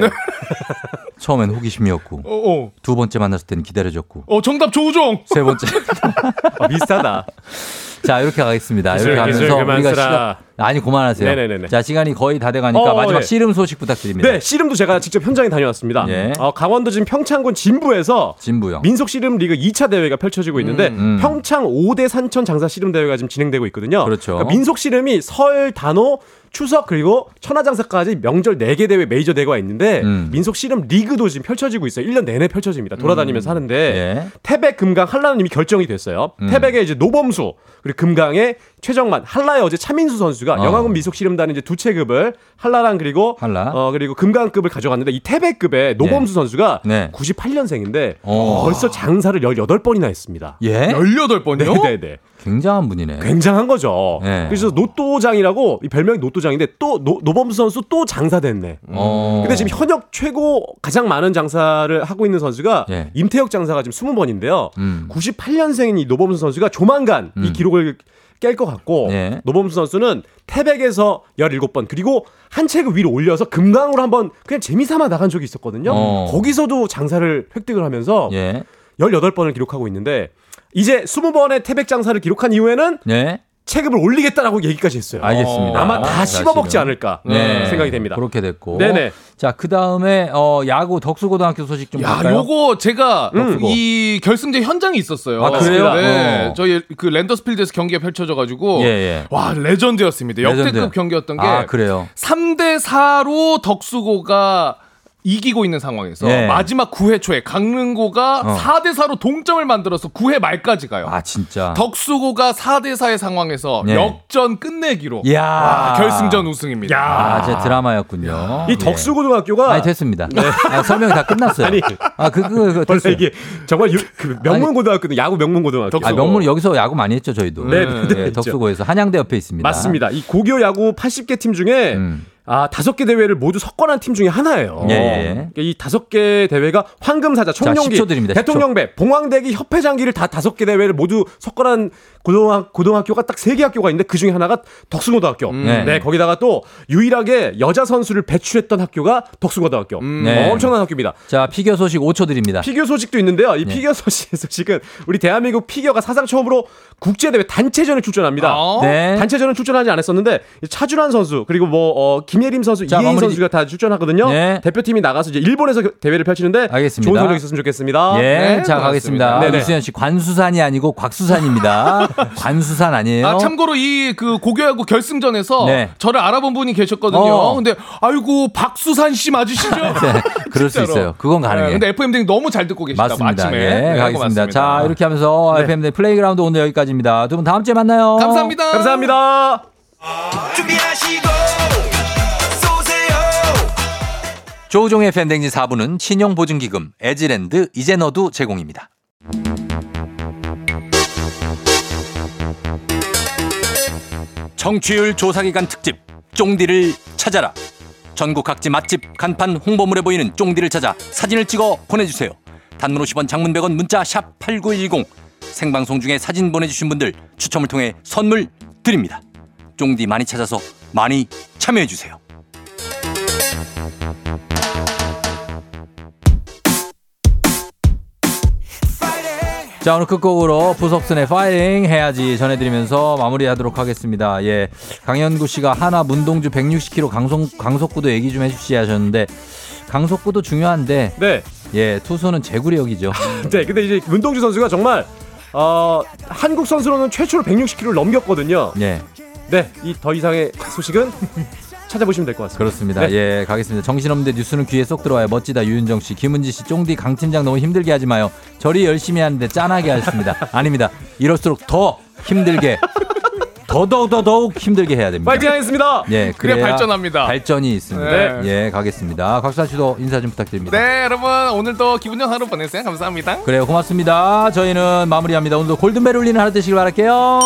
처음엔 호기심이었고 어, 어. 두 번째 만났을 때는 기다려줬고 어, 정답 조우종. 세 번째 어, 비슷하다. 자 이렇게 가겠습니다. 기술, 이렇게 기술 하면서 그만 우리가. 시간 아니 그만하세요. 네네네네. 자 시간이 거의 다 돼가니까 어, 마지막 네. 씨름 소식 부탁드립니다. 네, 씨름도 제가 직접 현장에 다녀왔습니다. 예. 어, 강원도 지금 평창군 진부에서 진부요. 민속 씨름 리그 2차 대회가 펼쳐지고 있는데 음. 평창 5대 산천 장사 씨름 대회가 지금 진행되고 있거든요. 그렇죠. 그러니까 민속 씨름이 설, 단오, 추석 그리고 천하장사까지 명절 4개 대회 메이저 대회가 있는데 음. 민속 씨름 리그도 지금 펼쳐지고 있어요. 1년 내내 펼쳐집니다. 돌아다니면서 하는데 예. 태백 금강 한라는 이미 결정이 됐어요. 음. 태백의 이제 노범수 그리고 금강의 최정만 한라의 어제 차민수 선수가 어. 영화군 미속 씨름단 이제 두 체급을 한라랑 그리고 한라. 어 그리고 금강급을 가져갔는데 이 태백급의 노범수 선수가 네. 98년생인데 어. 벌써 장사를 18번이나 했습니다. 예? 18번이요? 네 네 네. 굉장한 분이네. 굉장한 거죠. 네. 그래서 노또장이라고 이 별명이 노또장인데 또 노, 노범수 선수 또 장사됐네. 어. 근데 지금 현역 최고 가장 많은 장사를 하고 있는 선수가 예. 임태혁 장사가 지금 20번인데요. 음. 98년생인 이 노범수 선수가 조만간 이 음. 기록을 깰 것 같고 예. 노범수 선수는 태백에서 17번 그리고 한 체급 위로 올려서 금강으로 한번 그냥 재미삼아 나간 적이 있었거든요. 어. 거기서도 장사를 획득을 하면서 예. 18번을 기록하고 있는데 이제 20번의 태백 장사를 기록한 이후에는 네. 체급을 올리겠다라고 얘기까지 했어요. 알겠습니다. 아마 다 사실은. 씹어먹지 않을까 네. 생각이 됩니다. 그렇게 됐고. 네네. 자, 그 다음에, 어, 야구 덕수고등학교 소식 좀 야, 볼까요? 요거 제가 음. 이 결승전 현장에 있었어요. 아, 그래요? 네. 어. 저희 그 랜더스필드에서 경기가 펼쳐져가지고 예, 예. 와 레전드였습니다. 역대급 레전드. 경기였던 게 아, 그래요. 3대 4로 덕수고가 이기고 있는 상황에서 예. 마지막 9회 초에 강릉고가 어. 4대 4로 동점을 만들어서 9회 말까지 가요. 아, 진짜. 덕수고가 4대 4의 상황에서 네. 역전 끝내기로 이야. 와, 결승전 우승입니다. 아, 제 드라마였군요. 이 덕수고등학교가 아니, 됐습니다. 아, 설명이 다 끝났어요. 아니, 아, 그, 그, 그, 벌써. 이게 정말 유- 그 명문 고등학교는 야구 명문 고등학교. 아, 명문 여기서 야구 많이 했죠, 저희도. 네, 네, 네. 덕수고에서 한양대 옆에 있습니다. 맞습니다. 이 고교 야구 80개 팀 중에 음. 아 다섯 개 대회를 모두 석권한 팀 중에 하나예요. 예, 예. 그러니까 이 다섯 개 대회가 황금사자, 자, 청룡기, 10초 드립니다, 10초. 대통령배, 봉황대기, 협회장기를 다 다섯 개 대회를 모두 석권한 고등학, 고등학교가 딱 세 개 학교가 있는데 그 중에 하나가 덕수고등학교. 네. 네. 거기다가 또 유일하게 여자 선수를 배출했던 학교가 덕수고등학교. 네. 엄청난 학교입니다. 자, 피겨 소식 5초 드립니다. 피겨 소식도 있는데요. 이 네. 피겨 소식, 소식은 우리 대한민국 피겨가 사상 처음으로 국제대회 단체전에 출전합니다. 어? 네. 단체전은 출전하지 않았었는데 차준환 선수 그리고 뭐 어, 김예림 선수, 자, 마무리- 선수가 다 출전하거든요. 네. 대표팀이 나가서 이제 일본에서 겨- 대회를 펼치는데 알겠습니다. 좋은 성적 있었으면 좋겠습니다. 예, 네, 자. 가겠습니다. 네네. 이수연 씨, 관수산이 아니고 곽수산입니다. 관수산 아니에요. 아, 참고로 이 그 고교야구 결승전에서 네. 저를 알아본 분이 계셨거든요. 어. 근데 아이고 박수산 씨 맞으시죠? 네, 그럴 수. 있어요. 그건 가능해요. 네, 근데 FM 등 너무 잘 듣고 계시다고 맞습니다. 아침에. 예, 네, 가겠습니다. 자, 이렇게 하면서 네. FM대 플레이그라운드 오늘 여기까지입니다. 두 분 다음 주에 만나요. 감사합니다. 감사합니다. 조우종의 팬댕진 4부는 신용보증기금, 에즈랜드, 이제너두 제공입니다. 정취율 조사기간 특집 쫑디를 찾아라. 전국 각지 맛집 간판 홍보물에 보이는 쫑디를 찾아 사진을 찍어 보내주세요. 단문 50원 장문 100원 문자 샵 8910 생방송 중에 사진 보내주신 분들 추첨을 통해 선물 드립니다. 쫑디 많이 찾아서 많이 참여해주세요. 자 오늘 끝곡으로 부석순의 파이팅 해야지 전해드리면서 마무리하도록 하겠습니다. 예, 강현구 씨가 하나 문동주 160km 강속 강속구도 얘기 좀 해주시 하셨는데 강속구도 중요한데 네. 예 투수는 제구력이죠. 네. 근데 이제 문동주 선수가 정말 어, 한국 선수로는 최초로 160km를 넘겼거든요. 예 네. 이 더 이상의 소식은 찾아보시면 될 것 같습니다. 그렇습니다. 네. 예 가겠습니다. 정신없는데 뉴스는 귀에 쏙 들어와요. 멋지다 유윤정 씨, 김은지 씨, 쫑디 강 팀장 너무 힘들게 하지 마요. 저리 열심히 하는데 짠하게 하셨습니다. 아닙니다. 이럴수록 더 힘들게 더더더 더욱 힘들게 해야 됩니다. 파이팅 하겠습니다. 예, 그래야 그래야 발전합니다. 발전이 있습니다. 네. 예, 가겠습니다. 곽수산 씨도 인사 좀 부탁드립니다. 네, 여러분 오늘도 기분 좋은 하루 보내세요. 감사합니다. 그래요, 고맙습니다. 저희는 마무리합니다. 오늘도 골든벨 울리는 하루 되시길 바랄게요.